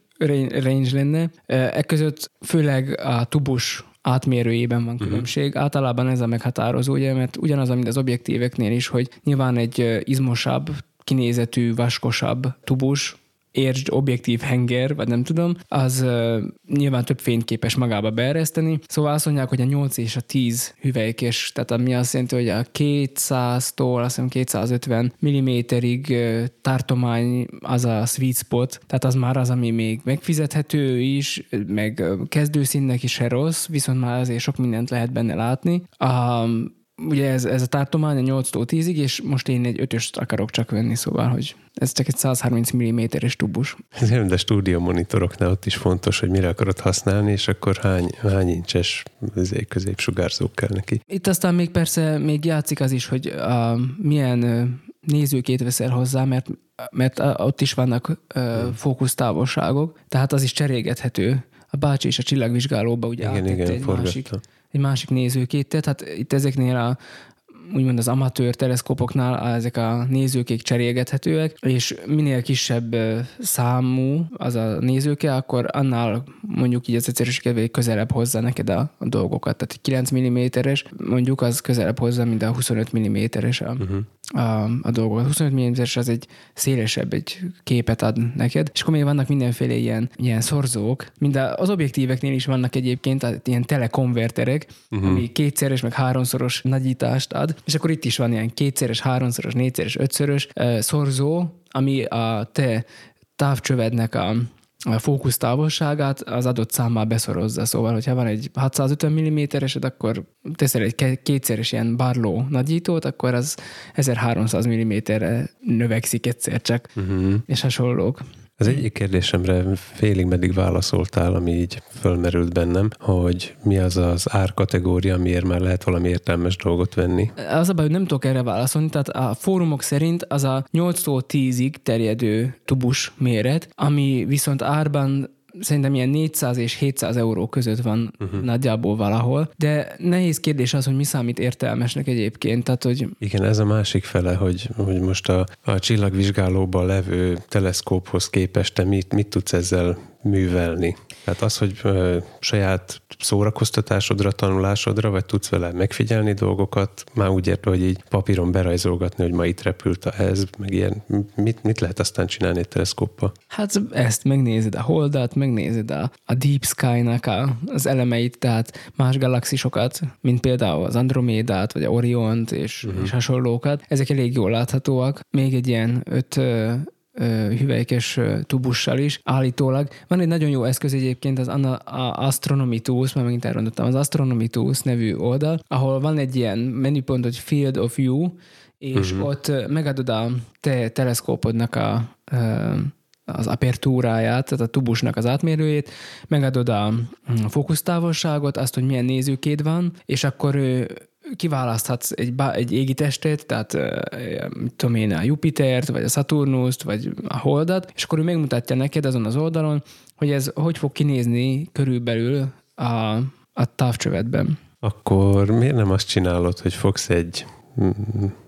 range lenne. E között főleg a tubus átmérőjében van mhm. különbség. Uh-huh. Általában ez a meghatározó, ugye, mert ugyanaz, mint az objektíveknél is, hogy nyilván egy izmosabb kinézetű, vaskosabb tubus értsd objektív henger, vagy nem tudom, az uh, nyilván több fényt képes magába beereszteni. Szóval azt mondják, hogy a 8 és a 10 hüvelykés, tehát ami azt jelenti, hogy a 200-tól azt hiszem 250 mm-ig uh, tartomány az a sweet spot, tehát az már az, ami még megfizethető is, meg kezdőszínnek is se rossz, viszont már azért sok mindent lehet benne látni. Um, ugye ez, ez a tartomány a 8-tól 10-ig, és most én egy ötöst akarok csak venni, szóval, hogy ez csak egy 130 mm-es tubus.
Ez de stúdió monitoroknál ott is fontos, hogy mire akarod használni, és akkor hány, hány incses középsugárzók kell neki.
Itt aztán még persze még játszik az is, hogy a, milyen nézőkét veszel hozzá, mert, mert ott is vannak hmm. fókusztávolságok, tehát az is cserélgethető. A bácsi és a csillagvizsgálóba ugye igen, igen, egy másik egy másik nézőkéttel, tehát itt ezeknél a úgymond az amatőr teleszkópoknál ezek a nézőkék cserélgethetőek, és minél kisebb számú az a nézőke, akkor annál mondjuk így az egyszerűség közelebb hozza neked a, a dolgokat. Tehát egy 9 mm-es mondjuk az közelebb hozza, mint a 25 mm-es a, uh-huh a, a dolgokat. 25 mm az egy szélesebb egy képet ad neked, és akkor még vannak mindenféle ilyen, ilyen szorzók, mind az objektíveknél is vannak egyébként tehát ilyen telekonverterek, uh-huh. ami kétszeres, meg háromszoros nagyítást ad, és akkor itt is van ilyen kétszeres, háromszoros, négyszeres, ötszörös uh, szorzó, ami a te távcsövednek a, a fókusz távolságát az adott számmal beszorozza. Szóval, hogyha van egy 650 mm-esed, akkor teszel egy kétszeres ilyen barló nagyítót, akkor az 1300 mm-re növekszik egyszer csak, uh-huh. és hasonlók.
Az egyik kérdésemre félig meddig válaszoltál, ami így fölmerült bennem, hogy mi az az árkategória, miért már lehet valami értelmes dolgot venni.
Az a baj, hogy nem tudok erre válaszolni, tehát a fórumok szerint az a 8-tól 10-ig terjedő tubus méret, ami viszont árban szerintem ilyen 400 és 700 euró között van uh-huh. nagyjából valahol, de nehéz kérdés az, hogy mi számít értelmesnek egyébként. Tehát, hogy...
Igen, ez a másik fele, hogy, hogy most a, a csillagvizsgálóban levő teleszkóphoz képest te mit, mit tudsz ezzel művelni. Tehát az, hogy ö, saját szórakoztatásodra, tanulásodra, vagy tudsz vele megfigyelni dolgokat, már úgy érte, hogy így papíron berajzolgatni, hogy ma itt repült a ez, meg ilyen. Mit, mit lehet aztán csinálni egy teleszkóppal?
Hát ezt megnézed a holdat, megnézed a, a Deep Sky-nak a, az elemeit, tehát más galaxisokat, mint például az Andromédát, vagy a Oriont, és, uh-huh. és hasonlókat. Ezek elég jól láthatóak. Még egy ilyen öt hüvelykes tubussal is állítólag. Van egy nagyon jó eszköz egyébként, az Astronomy Tools, mert megint elrondottam, az Astronomy Tools nevű oldal, ahol van egy ilyen menüpont, hogy Field of View, és uh-huh. ott megadod a te teleszkópodnak a, az apertúráját, tehát a tubusnak az átmérőjét, megadod a fókusztávolságot, azt, hogy milyen nézőkéd van, és akkor kiválaszthatsz egy, egy égi testet, tehát mit tudom én, a Jupitert, vagy a Saturnust, vagy a Holdat, és akkor ő megmutatja neked azon az oldalon, hogy ez hogy fog kinézni körülbelül a, a távcsövetben.
Akkor miért nem azt csinálod, hogy fogsz egy mm,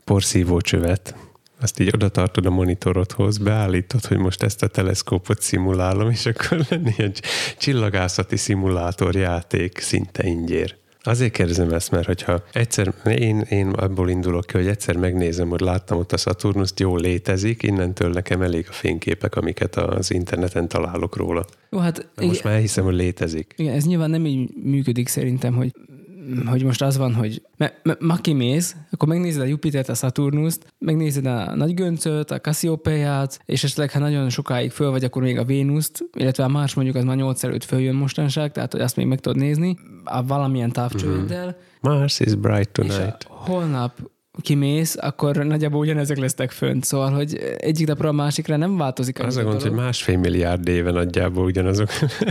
porszívó csövet, azt így oda tartod a monitorodhoz, beállítod, hogy most ezt a teleszkópot szimulálom, és akkor lenni egy csillagászati szimulátor játék szinte ingyér. Azért kérdezem ezt, mert hogyha egyszer, én, én abból indulok ki, hogy egyszer megnézem, hogy láttam ott a Saturnust, jól létezik, innentől nekem elég a fényképek, amiket az interneten találok róla.
Jó, hát
most igen, már elhiszem, hogy létezik.
Igen, ez nyilván nem így működik szerintem, hogy hogy most az van, hogy ma kimész, akkor megnézed a Jupitert, a Saturnust, megnézed a nagy göncöt, a Cassiopeia-t, és esetleg, ha nagyon sokáig föl vagy, akkor még a Vénuszt, illetve a más mondjuk az már 8 előtt följön mostanság, tehát hogy azt még meg tudod nézni, a valamilyen távcsőddel. Mm-hmm.
Mars is bright tonight.
És holnap kimész, akkor nagyjából ugyanezek lesznek fönt. Szóval, hogy egyik napra a másikra nem változik.
Az a gond, hogy másfél milliárd éve nagyjából ugyanazok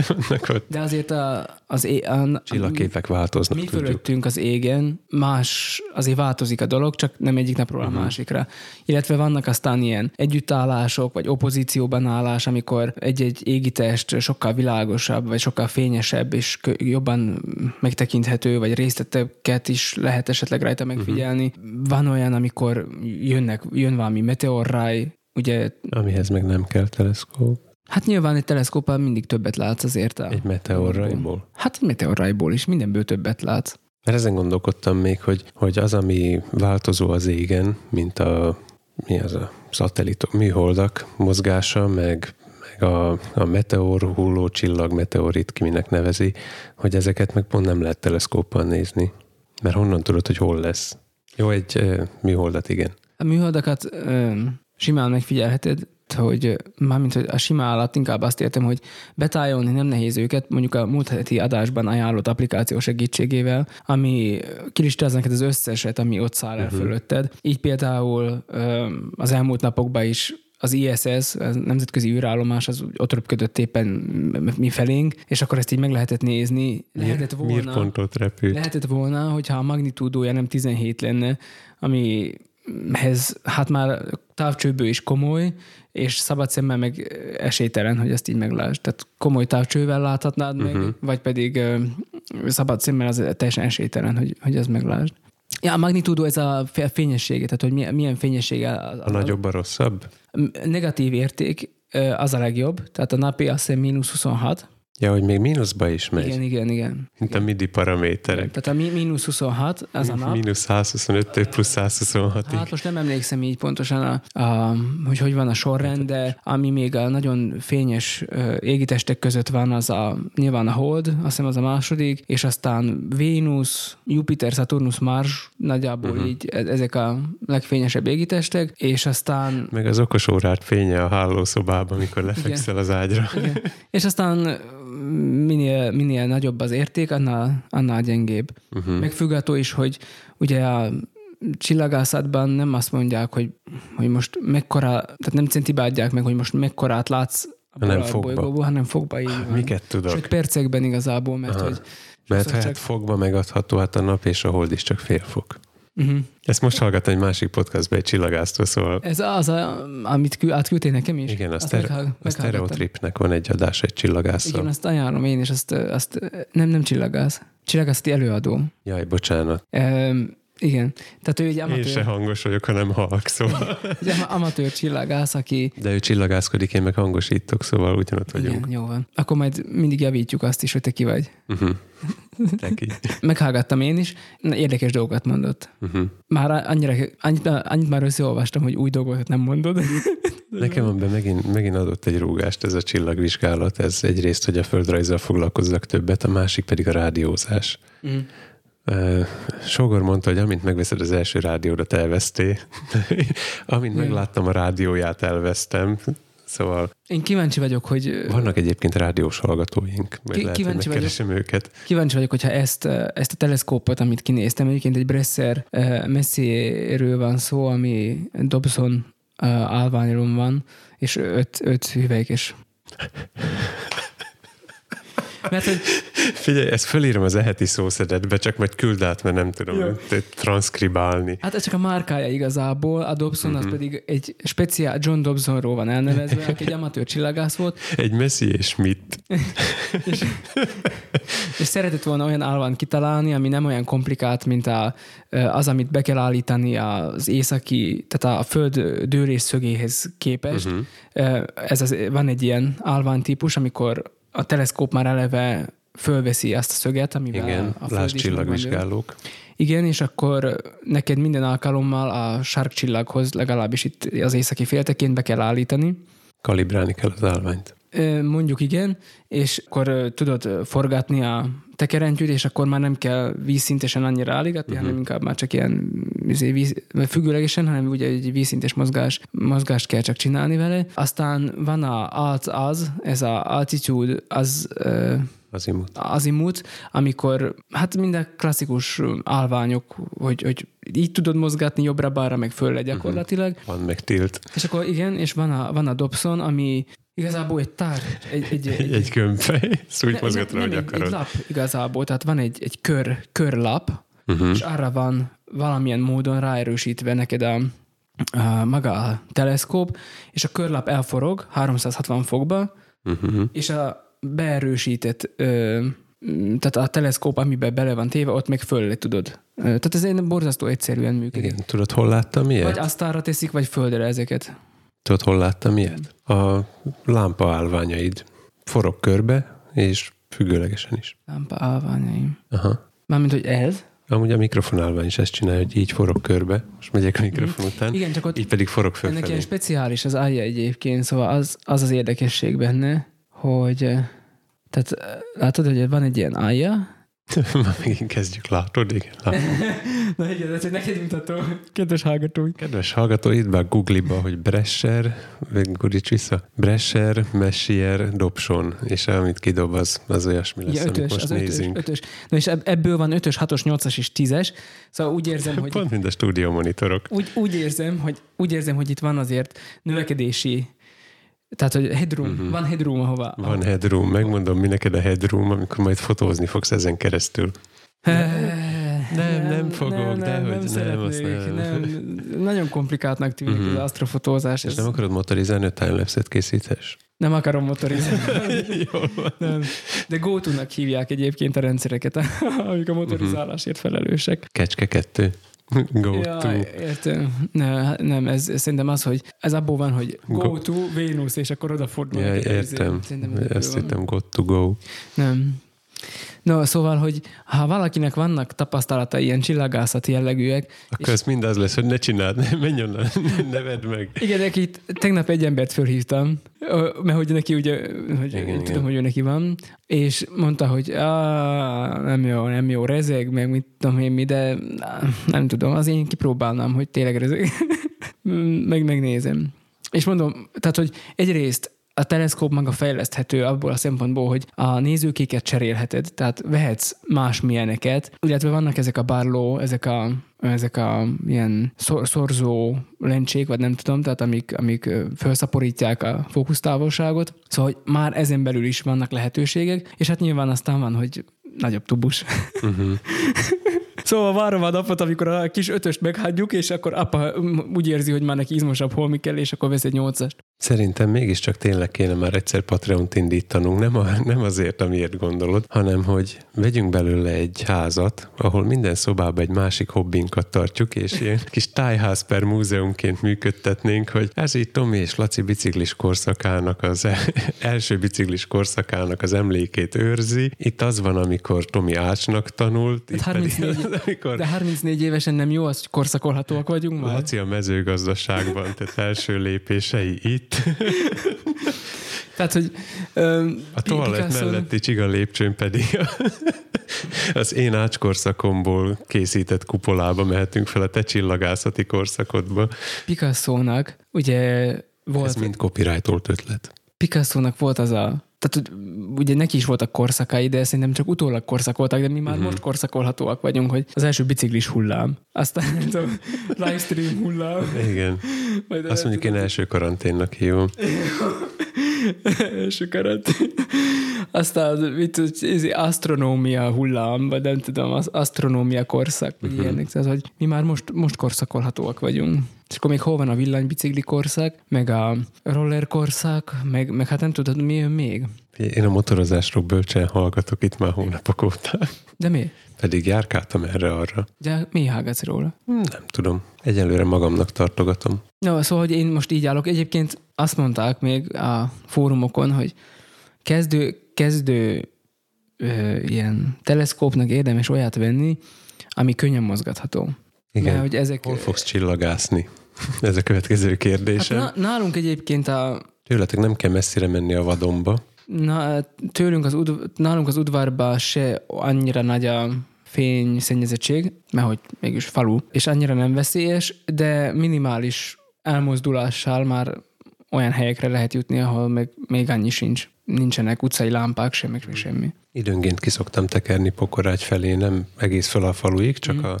vannak ott.
De azért a, az é, a,
csillagképek változnak.
Mi tudjuk. fölöttünk az égen, más, azért változik a dolog, csak nem egyik napról uh-huh. a mhm. másikra. Illetve vannak aztán ilyen együttállások, vagy opozícióban állás, amikor egy-egy égitest sokkal világosabb, vagy sokkal fényesebb, és jobban megtekinthető, vagy részleteket is lehet esetleg rajta megfigyelni. Uh-huh van olyan, amikor jönnek, jön valami meteorráj, ugye...
Amihez meg nem kell teleszkóp.
Hát nyilván egy teleszkóppal mindig többet látsz azért.
Egy meteorrajból?
Hát egy meteorrajból is, mindenből többet látsz.
Mert ezen gondolkodtam még, hogy, hogy az, ami változó az égen, mint a mi az a szatellitok, műholdak mozgása, meg, meg a, a meteor hulló csillag, meteorit, ki minek nevezi, hogy ezeket meg pont nem lehet teleszkóppal nézni. Mert honnan tudod, hogy hol lesz? Jó, egy uh, műholdat, igen.
A műholdakat ö, simán megfigyelheted, hogy mármint hogy a sima alatt inkább azt értem, hogy betájolni nem nehéz őket, mondjuk a múlt heti adásban ajánlott applikáció segítségével, ami kilistázza neked az összeset, ami ott száll el uh-huh. fölötted. Így például ö, az elmúlt napokban is az ISS, a Nemzetközi űrállomás, az ott röpködött éppen mi felénk, és akkor ezt így meg lehetett nézni. Lehetett volna,
Miért pont ott repült?
lehetett volna, hogyha a magnitúdója nem 17 lenne, amihez hát már távcsőből is komoly, és szabad szemmel meg esélytelen, hogy ezt így meglásd. Tehát komoly távcsővel láthatnád meg, uh-huh. vagy pedig ö, szabad szemmel az teljesen esélytelen, hogy, hogy ezt meglásd. Ja, a magnitúdó ez a fényessége, tehát hogy milyen, fényessége. A,
A nagyobb a rosszabb?
Negatív érték az a legjobb, tehát a napi azt hiszem mínusz 26.
Ja, hogy még mínuszba is megy.
Igen, igen, igen.
Mint a MIDI paraméterek.
Tehát a mínusz 26, az a nap.
Mínusz 125 plusz 126
Hát most nem emlékszem így pontosan, a, a, hogy hogy van a sorrend, de ami még a nagyon fényes égitestek között van, az a, nyilván a Hold, azt hiszem az a második, és aztán Vénusz, Jupiter, Saturnus, Mars, nagyjából uh-huh. így e- ezek a legfényesebb égitestek, és aztán
Meg az okos órát fénye a hálószobában, amikor lefekszel az ágyra.
Igen. És aztán minél, minél nagyobb az érték, annál, annál gyengébb. Uh-huh. Megfüggató is, hogy ugye a csillagászatban nem azt mondják, hogy, hogy most mekkora, tehát nem centibádják meg, hogy most mekkorát látsz a
fogba.
bolygóból, hanem fogba így van.
Miket tudok?
Sőt, percekben igazából, mert hogy
Mert hát fogva megadható, hát a nap és a hold is csak fél fok.
Uh-huh.
Ezt most hallgattam egy másik podcastban egy csillagásztól, szóval
Ez az, a, amit kü- átküldtél nekem is?
igen, a,
Azt
sztere-
meghall-
a. Stereotripnek van egy adás egy csillagásszal.
Igen, azt ajánlom én, és azt, azt nem, nem csillagász. Csillagászati előadó.
Jaj, bocsánat.
Um, igen. Tehát ő egy
Én
amatőr,
se hangos vagyok, hanem halk, szóval. *laughs*
ama- amatőr csillagász, aki
De ő csillagászkodik, én meg hangosítok, szóval ugyanott vagyunk.
Igen, jó van. Akkor majd mindig javítjuk azt is, hogy te ki vagy. *laughs*
Uh-huh. Teki.
Meghallgattam én is, Na, érdekes dolgokat mondott.
Uh-huh.
Már annyira, annyit, annyit már összeolvastam, hogy új dolgokat nem mondod. *laughs*
Nekem abban megint, megint adott egy rúgást ez a csillagvizsgálat. Ez egyrészt, hogy a földrajzzal foglalkozzak többet, a másik pedig a rádiózás.
Mm.
Uh, Sogor mondta, hogy amint megveszed az első rádiódat, elveszté. *laughs* amint
Igen.
megláttam a rádióját, elvesztem. Szóval
Én kíváncsi vagyok, hogy
vannak egyébként rádiós hallgatóink. Majd
Ki-
lehet, hogy
kíváncsi
megkeresem őket.
kíváncsi vagyok, hogyha ezt, ezt a teleszkópot, amit kinéztem, egyébként egy Bresser Messierről van szó, ami Dobson állványról van, és öt, öt hüvelykes. Mert hogy
Figyelj, ezt fölírom az eheti szószedetbe, csak majd küld át, mert nem tudom
Jó.
Transzkribálni.
Hát ez csak a márkája igazából, a Dobson
Mhm.
az pedig egy speciál John Dobsonról van elnevezve, *laughs* aki egy amatőr csillagász volt,
Egy Messi és mit? *laughs*
és szeretett volna olyan állványt kitalálni, ami nem olyan komplikált, mint a, az, amit be kell állítani az északi, tehát a föld dőrés szögéhez képest.
Mhm.
Uh-huh. Ez az, van egy ilyen állványtípus, amikor a teleszkóp már eleve fölveszi azt a szöget, amivel
Igen,
a dőlve.
csillagvizsgálók.
Igen, és akkor neked minden alkalommal a sárkcsillaghoz, legalábbis itt az északi féltekén be kell állítani.
Kalibrálni kell az állványt.
Mondjuk igen, és akkor tudod forgatni a tekerentyűt, és akkor már nem kell vízszintesen annyira állítani, uh-huh. hanem inkább már csak ilyen izé, víz, függőlegesen, hanem ugye egy vízszintes mozgás, mozgást kell csak csinálni vele. Aztán van a alt az, ez a altitude, az ö,
Az imut.
azimut, amikor hát minden klasszikus állványok, hogy, hogy így tudod mozgatni jobbra-balra, meg fölle gyakorlatilag.
Van meg tilt.
És akkor igen, és van a, van a Dobson, ami igazából egy tár, egy, egy,
Egy,
egy,
gömbfej. Úgy
ne-
mozgatod,
nem,
hogy
nem, egy,
akarod.
lap igazából, tehát van egy, egy kör, körlap, uh-huh. és arra van valamilyen módon ráerősítve neked a, a maga a teleszkóp, és a körlap elforog 360 fokba,
Uh-huh.
és a beerősített, ö, tehát a teleszkóp, amiben bele van téve, ott meg föl tudod. Tehát ez egy borzasztó egyszerűen működik.
Igen, tudod, hol láttam ilyet?
Vagy asztalra teszik, vagy földre ezeket.
Tudod, hol láttam ilyet? A lámpa állványaid. Forog körbe, és függőlegesen is.
Lámpa állványaim.
Aha.
Mármint, hogy ez,
Amúgy a mikrofonálban is ezt csinálja, hogy így forog körbe, most megyek a mikrofon után,
Igen, csak ott
így pedig forog
ennek ilyen
fölfelé.
speciális az ája egyébként, szóval az az, az érdekesség benne, hogy eh, tehát eh, látod, hogy van egy ilyen ája, *laughs*
Már megint kezdjük, látod? Igen, látod. *laughs*
Na igen, ez egy neked mutatom, kedves hallgatói.
Kedves hallgató, itt be a Google-ba, hogy Bresser, guríts vissza, Bresser, Messier, Dobson, és amit kidob, az, az olyasmi lesz,
Ja,
amit
ötös,
most
az ötös,
nézünk.
ötös. Na és ebb- ebből van ötös, hatos, nyolcas és tízes, szóval úgy érzem, hogy
Pont, mint a stúdió monitorok.
úgy, úgy, érzem, hogy, úgy érzem, hogy itt van azért növekedési, tehát, hogy headroom, uh-huh. van headroom, ahova...
Mhm. Van headroom, megmondom, mi neked a headroom, amikor majd fotózni fogsz ezen keresztül. Nem, nem fogok, dehogy nem, azt
szeretnék,
nem.
nem. Nagyon komplikáltnak tűnik
Mhm.
az astrofotózás.
És
Ez
nem akarod motorizálni, hogy timelapse-et készíthess?
nem akarom motorizálni. *laughs* Nem. De GoTo-nak hívják egyébként a rendszereket, *laughs* amik a motorizálásért felelősek.
Kecske kettő. *laughs* Go
Ja,
to.
értem. Ne, nem, ez ez szerintem az, hogy ez abból van, hogy go,
Go-
to Vénusz, és akkor odafordul.
Ja, értem.
izé. Szerintem ez
Ezt hittem, got to go.
Nem. No, szóval, hogy ha valakinek vannak tapasztalata ilyen csillagászati jellegűek,
Akkor ez mind az lesz, hogy ne csináld, ne, *laughs* menj onnan, *laughs* ne vedd meg.
igen, neki tegnap egy embert fölhívtam, mert hogy neki ugye, hogy
Igen,
igen,
igen.
tudom, hogy ő neki van, és mondta, hogy "Á, nem jó, nem jó, rezeg, meg mit tudom én mi, de nem tudom, az én kipróbálnám, hogy tényleg rezeg. *laughs* meg megnézem. És mondom, tehát, hogy egyrészt a teleszkóp maga fejleszthető abból a szempontból, hogy a nézőkéket cserélheted, tehát vehetsz más milyeneket, illetve vannak ezek a bárló, ezek a, ezek a ilyen szor, szorzó lencsék, vagy nem tudom, tehát amik, amik felszaporítják a fókusztávolságot. Szóval hogy már ezen belül is vannak lehetőségek, és hát nyilván aztán van, hogy nagyobb tubus.
Uh-huh. *laughs*
Szóval várom a napot, amikor a kis ötöst meghagyjuk, és akkor apa úgy érzi, hogy már neki izmosabb holmi kell, és akkor vesz egy nyolcast.
Szerintem mégiscsak tényleg kéne már egyszer Patreon-t indítanunk, nem, a, nem azért, amiért gondolod, hanem hogy vegyünk belőle egy házat, ahol minden szobában egy másik hobbinkat tartjuk, és ilyen kis tájház per múzeumként működtetnénk, hogy ez így Tomi és Laci biciklis korszakának, az e- első biciklis korszakának az emlékét őrzi. Itt az van, amikor Tomi ácsnak tanult, pedig
34
az, amikor
De 34 évesen nem jó, az hogy korszakolhatóak vagyunk már.
Laci a mezőgazdaságban, tehát első lépései itt.
Tehát, hogy öm,
A toalett
Picasso-
melletti csiga lépcsőn pedig az én ácskorszakomból készített kupolába mehetünk fel a te csillagászati korszakodba.
Picasso-nak ugye volt,
Ez mind copyrightolt ötlet.
Picasso-nak volt az a tehát ugye neki is voltak korszakai, de szerintem csak utólag korszakoltak, de mi már
Mhm.
most korszakolhatóak vagyunk, hogy az első biciklis hullám, aztán tudom, livestream hullám.
Igen.
Majd
Azt mondjuk én első karanténnak hívom. *laughs*
első karantén. Aztán mit tud, ez asztronómia hullám, vagy nem tudom, az asztronómia korszak, vagy uh-huh. ilyenek. Tehát, hogy mi már most, most korszakolhatóak vagyunk. És akkor még hol van a villanybicikli korszak, meg a roller korszak, meg, meg hát nem tudod, mi jön még.
Én a motorozásról bölcsen hallgatok itt már hónapok óta.
De mi?
Pedig járkáltam erre-arra.
De mi hallgatsz róla?
Nem tudom. Egyelőre magamnak tartogatom.
No, szóval, hogy én most így állok. Egyébként azt mondták még a fórumokon, hogy kezdő, kezdő ö, ilyen teleszkópnak érdemes olyat venni, ami könnyen mozgatható.
Igen.
Mert hogy ezek...
Hol fogsz csillagászni? Ez a következő
Hát
kérdésem.
na, nálunk egyébként a,
Tőletek nem kell messzire menni a vadonba.
na, tőlünk az udv, nálunk az udvarban se annyira nagy a fényszennyezettség, mert hogy mégis falu, és annyira nem veszélyes, de minimális elmozdulással már olyan helyekre lehet jutni, ahol meg még annyi sincs. Nincsenek utcai lámpák, sem, meg semmi.
Időnként kiszoktam tekerni Pokorágy felé, nem egész fel a faluig, csak
Mhm.
a,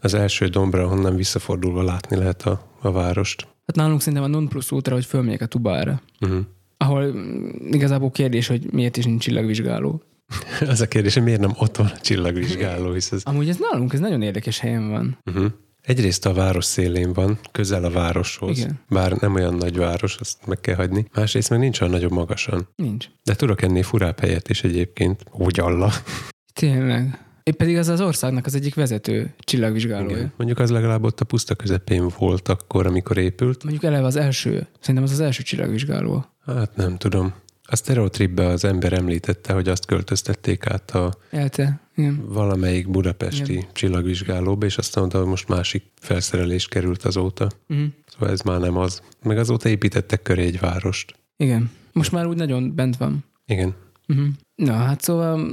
az első dombra, honnan visszafordulva látni lehet a, a várost.
Hát nálunk szerintem a non plus útra, hogy fölmegyek a Tubára,
Uh-huh.
ahol mm, igazából kérdés, hogy miért is nincs csillagvizsgáló. *laughs*
Az a kérdés, hogy miért nem ott van a csillagvizsgáló, hisz ez...
Amúgy ez nálunk, ez nagyon érdekes helyen van.
Uh-huh. Egyrészt a város szélén van, közel a városhoz,
Igen.
bár nem olyan nagy város, azt meg kell hagyni. Másrészt meg nincs olyan nagyobb magasan.
Nincs.
De tudok ennél furább helyet is egyébként, úgy alla.
Tényleg. Épp pedig az az országnak az egyik vezető csillagvizsgálója.
Igen. Mondjuk az legalább ott a puszta közepén volt akkor, amikor épült.
Mondjuk eleve az első, szerintem az az első csillagvizsgáló.
Hát nem tudom. A Stereotripbe az ember említette, hogy azt költöztették át a
Elte. Igen.
valamelyik budapesti csillagvizsgálóba, és aztán oda most másik felszerelés került azóta.
Uh-huh.
Szóval ez már nem az. Meg azóta építettek köré egy várost.
Igen. Most már úgy nagyon bent van.
Igen.
Uh-huh. Na, hát szóval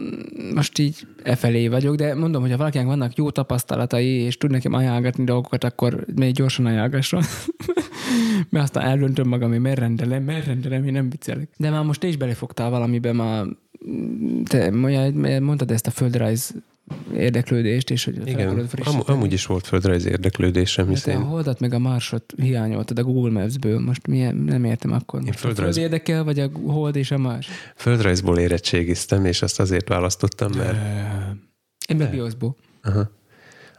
most így e felé vagyok, de mondom, hogy ha valakinek vannak jó tapasztalatai, és tud nekem ajánlgatni dolgokat, akkor még gyorsan ajánlgasson. *laughs* Mert aztán eldöntöm magam, hogy mert rendelem, mert rendelem, én nem viccelek. De már most te is belefogtál valamiben, már te mondtad ezt a földrajz érdeklődést, és hogy
Igen, Am, amúgy is volt földrajzi érdeklődésem,
De te a
hiszen
holdat meg a marsot hiányoltad a Google Maps-ből. Most milyen, nem értem akkor. Most a
földrajz-
föld érdekel, vagy a hold és a mars?
földrajzból érettségiztem, és azt azért választottam, mert
Én meg bioszból.
Aha.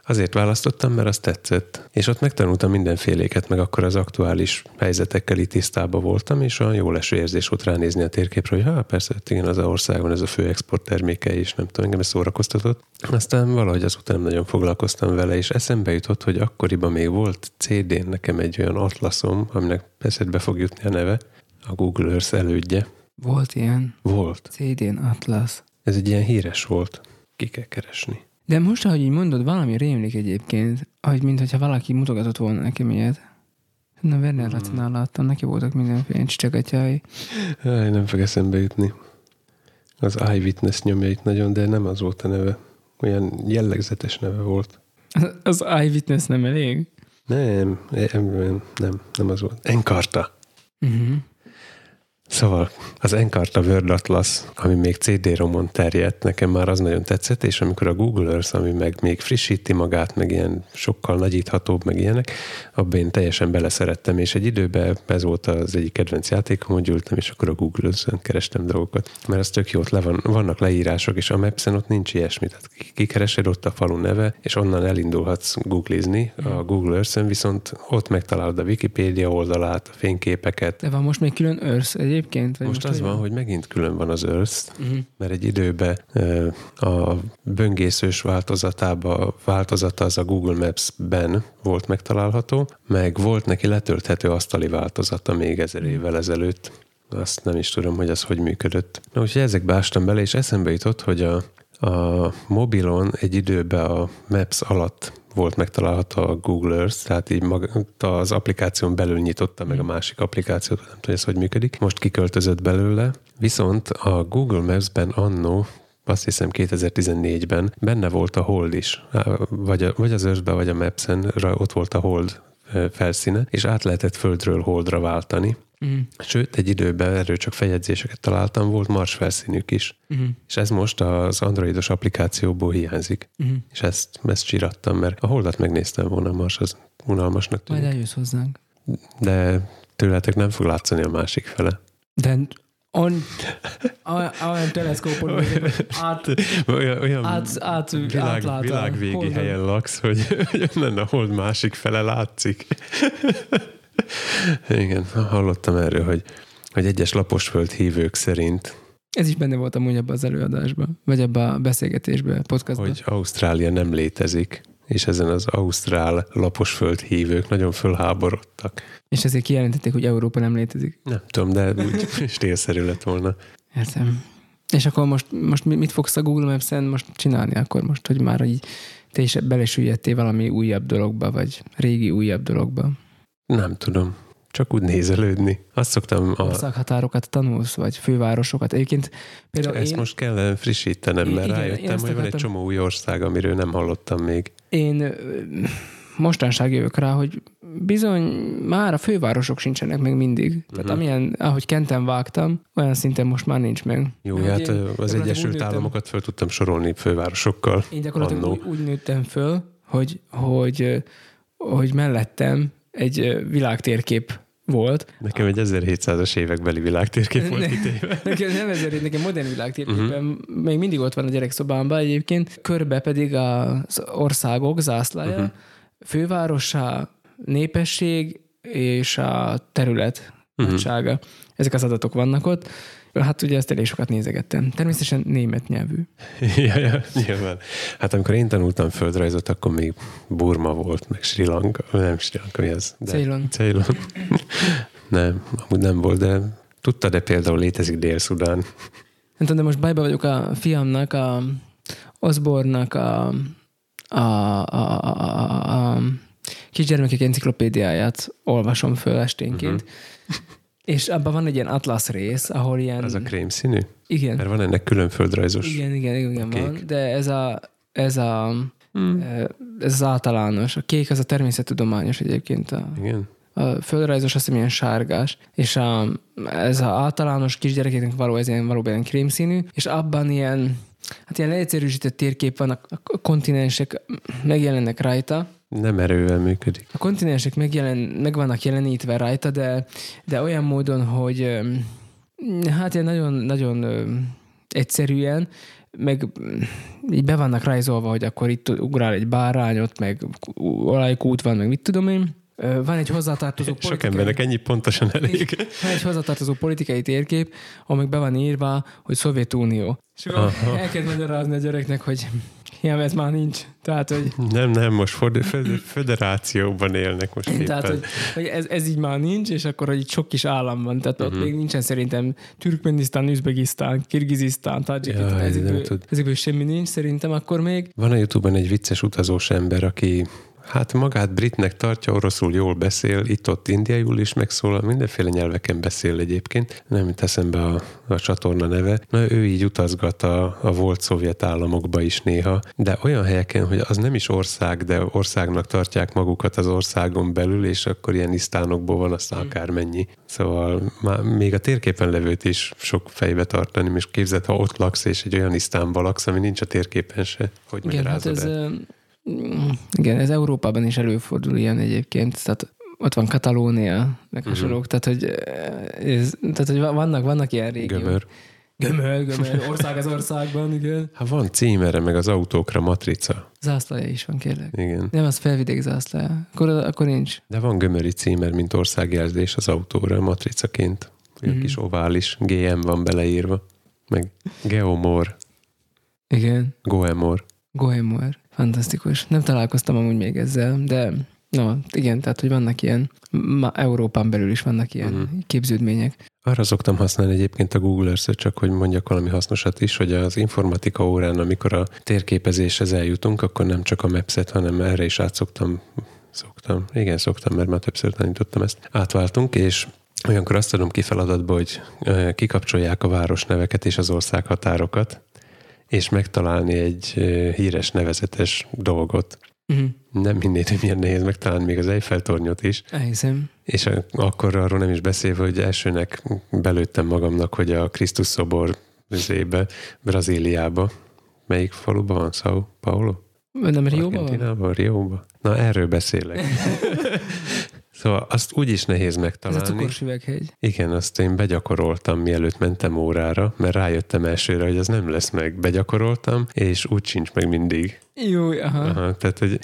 Azért választottam, mert az tetszett. És ott megtanultam mindenféléket, meg akkor az aktuális helyzetekkel itt tisztában voltam, és olyan jó leső érzés volt ránézni a térképre, hogy hát persze, hát igen, az a országban ez a fő export terméke, és nem tudom, engem ez szórakoztatott. Aztán valahogy azután nem nagyon foglalkoztam vele, és eszembe jutott, hogy akkoriban még volt CD-n nekem egy olyan atlaszom, aminek eszedbe fog jutni a neve, a Google Earth elődje.
Volt ilyen
Volt.
CD-n Atlas.
Ez egy ilyen híres volt. Ki kell keresni.
De most, ahogy így mondod, valami rémlik egyébként, hogy mintha valaki mutogatott volna nekem ilyet. Na, Werner
Hmm.
Lacinál láttam, neki voltak mindenféle csicsegatyái.
Aj, nem fog eszembe jutni. Az Eyewitness nyomja itt nagyon, de nem az volt a neve. Olyan jellegzetes neve volt.
Az Eyewitness nem elég?
Nem, nem, nem, nem, az volt. Encarta.
Uh-huh.
Szóval az Encarta Word Atlas, ami még CD-romon terjedt, nekem már az nagyon tetszett, és amikor a Google Earth, ami meg még frissíti magát, meg ilyen sokkal nagyíthatóbb, meg ilyenek, abban én teljesen beleszerettem, és egy időben ez volt az egyik kedvenc játékom, hogy ültem, és akkor a Google Earth-en kerestem dolgokat. Mert az tök jó, ott le van, vannak leírások, és a Maps-en ott nincs ilyesmi. Tehát kikeresed ott a falu neve, és onnan elindulhatsz googlizni a Google Earth-en, viszont ott megtalálod a Wikipédia oldalát, a fényképeket,
De van most még külön Earth egyébként? Vagy
most az
hogy
van, hogy megint külön van az Earth,
Uh-huh.
mert egy időben ö, a böngészős változatába, változata az a Google Maps-ben volt megtalálható, meg volt neki letölthető asztali változata még ezer évvel ezelőtt. Azt nem is tudom, hogy az hogy működött. Na, úgyhogy ezekbe ástam bele, és eszembe jutott, hogy a, a mobilon egy időben a Maps alatt volt megtalálható a Google Earth, tehát így maga, az applikáción belül nyitotta meg a másik applikációt, nem tudom, hogy ez hogy működik. Most kiköltözött belőle, viszont a Google Maps-ben annó azt hiszem 2014-ben benne volt a hold is, vagy, a, vagy az Earth-ben, vagy a Maps-en ott volt a hold felszíne, és át lehetett földről holdra váltani.
Uh-huh.
Sőt, egy időben erről csak feljegyzéseket találtam, volt Mars felszínük is.
Uh-huh.
És ez most az androidos applikációból hiányzik.
Uh-huh.
És ezt, ezt csirattam, mert a holdat megnéztem volna, a Mars az unalmasnak
Majd
tűnik.
eljössz hozzánk.
De tőletek nem fog látszani a másik fele.
De on, olyan, olyan teleszkópon hogy át,
Olyan, olyan
át, át,
világ,
a
világvégi
holdon.
helyen laksz, hogy, onnan a hold másik fele látszik. Igen, hallottam erről, hogy, hogy egyes laposföld hívők szerint,
Ez is benne volt amúgy ebbe az előadásban, vagy ebbe a beszélgetésbe, a podcastban.
hogy Ausztrália nem létezik, és ezen az ausztrál laposföld hívők nagyon fölháborodtak.
És ezért kijelentették, hogy Európa nem létezik.
Nem tudom, de úgy *laughs* stílszerű lett volna.
Értem. És akkor most, most mi- mit fogsz a Google Maps-en most csinálni akkor most, hogy már így te is belesüllyedtél valami újabb dologba, vagy régi újabb dologba?
Nem tudom. Csak úgy nézelődni. Azt szoktam, a,
Országhatárokat tanulsz, vagy fővárosokat. Egyébként például
ezt
én,
most kellene frissítenem, mert
Igen,
rájöttem, hogy van egy csomó új ország, amiről nem hallottam még.
én mostanság jövök rá, hogy bizony már a fővárosok sincsenek meg mindig. Tehát
Mhm.
amilyen, ahogy Kenten vágtam, olyan szinten most már nincs meg.
Jó, hát
én
ö, az Egyesült Államokat fel tudtam sorolni fővárosokkal.
Én gyakorlatilag
Annó.
úgy, úgy nőttem föl, hogy, hogy, hogy mellettem egy világtérkép volt.
Nekem egy 1700-as évekbeli világtérkép volt kitéve. *laughs*
Nekem nem ezért, nekem modern világtérképen uh-huh. még mindig ott van a gyerekszobámban egyébként. Körbe pedig az országok zászlaja, uh-huh. fővárosa, népesség és a terület
Mhm.
nagysága. Ezek az adatok vannak ott. Hát ugye ezt elég sokat nézegettem. Természetesen német nyelvű. *laughs*
ja, ja, nyilván. Hát amikor én tanultam földrajzot, akkor még Burma volt, meg Sri Lanka, nem Sri Lanka, mi az? De,
Ceylon.
Ceylon. *laughs* nem, amúgy nem volt, de tudta, de például létezik Dél-Szudán.
Nem tudom, de most bajba vagyok a fiamnak a Osborne-nak a, a, a, a, a, a kisgyermekek enciklopédiáját olvasom föl esténként, uh-huh. *laughs* és abban van egy ilyen atlasz rész, ahol ilyen...
Az a krém színű?
Igen.
Mert van ennek külön földrajzos
Igen, igen, igen,
kék.
van, de ez a, ez a
Hmm.
ez az általános. A kék az a természettudományos egyébként. A,
Igen.
a földrajzos azt hiszem ilyen sárgás, és a, ez az általános kisgyerekeknek való, ez ilyen valóban ilyen krémszínű, és abban ilyen, hát ilyen leegyszerűsített térkép van, a, kontinensek megjelennek rajta,
Nem erővel működik.
a kontinensek megjelen, meg vannak jelenítve rajta, de, de olyan módon, hogy hát ilyen nagyon, nagyon egyszerűen, meg így be vannak rajzolva, hogy akkor itt ugrál egy bárányot, meg olajkút van, meg mit tudom én. Van egy hozzátartozó
Sok
politikai...
embernek ennyi pontosan elég.
Van egy hozzátartozó politikai térkép, amik be van írva, hogy Szovjetunió. És akkor el kell magyarázni a gyereknek, hogy ilyen ez már nincs. Tehát, hogy
Nem, nem, most föderációban élnek most éppen.
Tehát, hogy, hogy ez, ez így már nincs, és akkor, hogy itt sok kis állam van. Tehát
Mhm.
ott még nincsen szerintem Türkmenisztán, Üzbegisztán, Kirgizisztán, Tajikisztán,
Jaj,
ezekből, ezekből semmi nincs szerintem akkor még.
Van a Youtube-on egy vicces utazós ember, aki hát magát britnek tartja, oroszul jól beszél, itt-ott indiaiul is megszólal, mindenféle nyelveken beszél egyébként, nem jut eszembe a, a csatorna neve. Na, ő így utazgat a, a volt szovjet államokba is néha, de olyan helyeken, hogy az nem is ország, de országnak tartják magukat az országon belül, és akkor ilyen isztánokból van aztán akármennyi. Szóval már még a térképen levőt is sok fejbe tartani, és képzeld, ha ott laksz, és egy olyan isztánban laksz, ami nincs a térképen se. Hogy
Igen, hát ez,
el?
Mm, igen, ez Európában is előfordul ilyen egyébként, tehát ott van Katalónia, meg hasonlók, tehát hogy, ö, ez, tehát, hogy vannak, vannak ilyen régiók.
Gömör.
Gömör, gömör, *laughs* ország az országban, igen.
Hát van címere, meg az autókra matrica.
Zászlaja is van, kérlek.
Igen.
Nem, az felvidék zászlaja. Akkor, akkor nincs.
De van gömöri címer, mint országjelzés az autóra, matricaként.
Mhm.
kis ovális, GM van beleírva. Meg Geomor,
Igen.
Goemor.
Goemor. Fantasztikus. Nem találkoztam amúgy még ezzel, de no, igen, tehát, hogy vannak ilyen, ma Európán belül is vannak ilyen
Mhm.
képződmények.
Arra szoktam használni egyébként a Google earth csak hogy mondjak valami hasznosat is, hogy az informatika órán, amikor a térképezéshez eljutunk, akkor nem csak a Maps-et, hanem erre is át szoktam, szoktam, igen, szoktam, mert már többször tanítottam ezt. Átváltunk, és olyankor azt adom ki feladatba, hogy kikapcsolják a városneveket és az országhatárokat, és megtalálni egy híres nevezetes dolgot.
Uh-huh.
Nem hinnéd, hogy milyen nehéz megtalálni még az Eiffel-tornyot is,
Elhiszem.
és akkor arról nem is beszélve, hogy elsőnek belőttem magamnak, hogy a Krisztus szobor üzébe, Brazíliába. Melyik faluban van? São Paulo?
Nem Rióban van?
Rióban? Na, erről beszélek. *laughs* szóval azt úgy is nehéz
Ez a
megtalálni.
cukorsüveghegy.
Igen, azt én begyakoroltam, mielőtt mentem órára, mert rájöttem elsőre, hogy az nem lesz meg. Begyakoroltam, és úgy sincs meg mindig.
Jó, aha.
Aha, tehát, hogy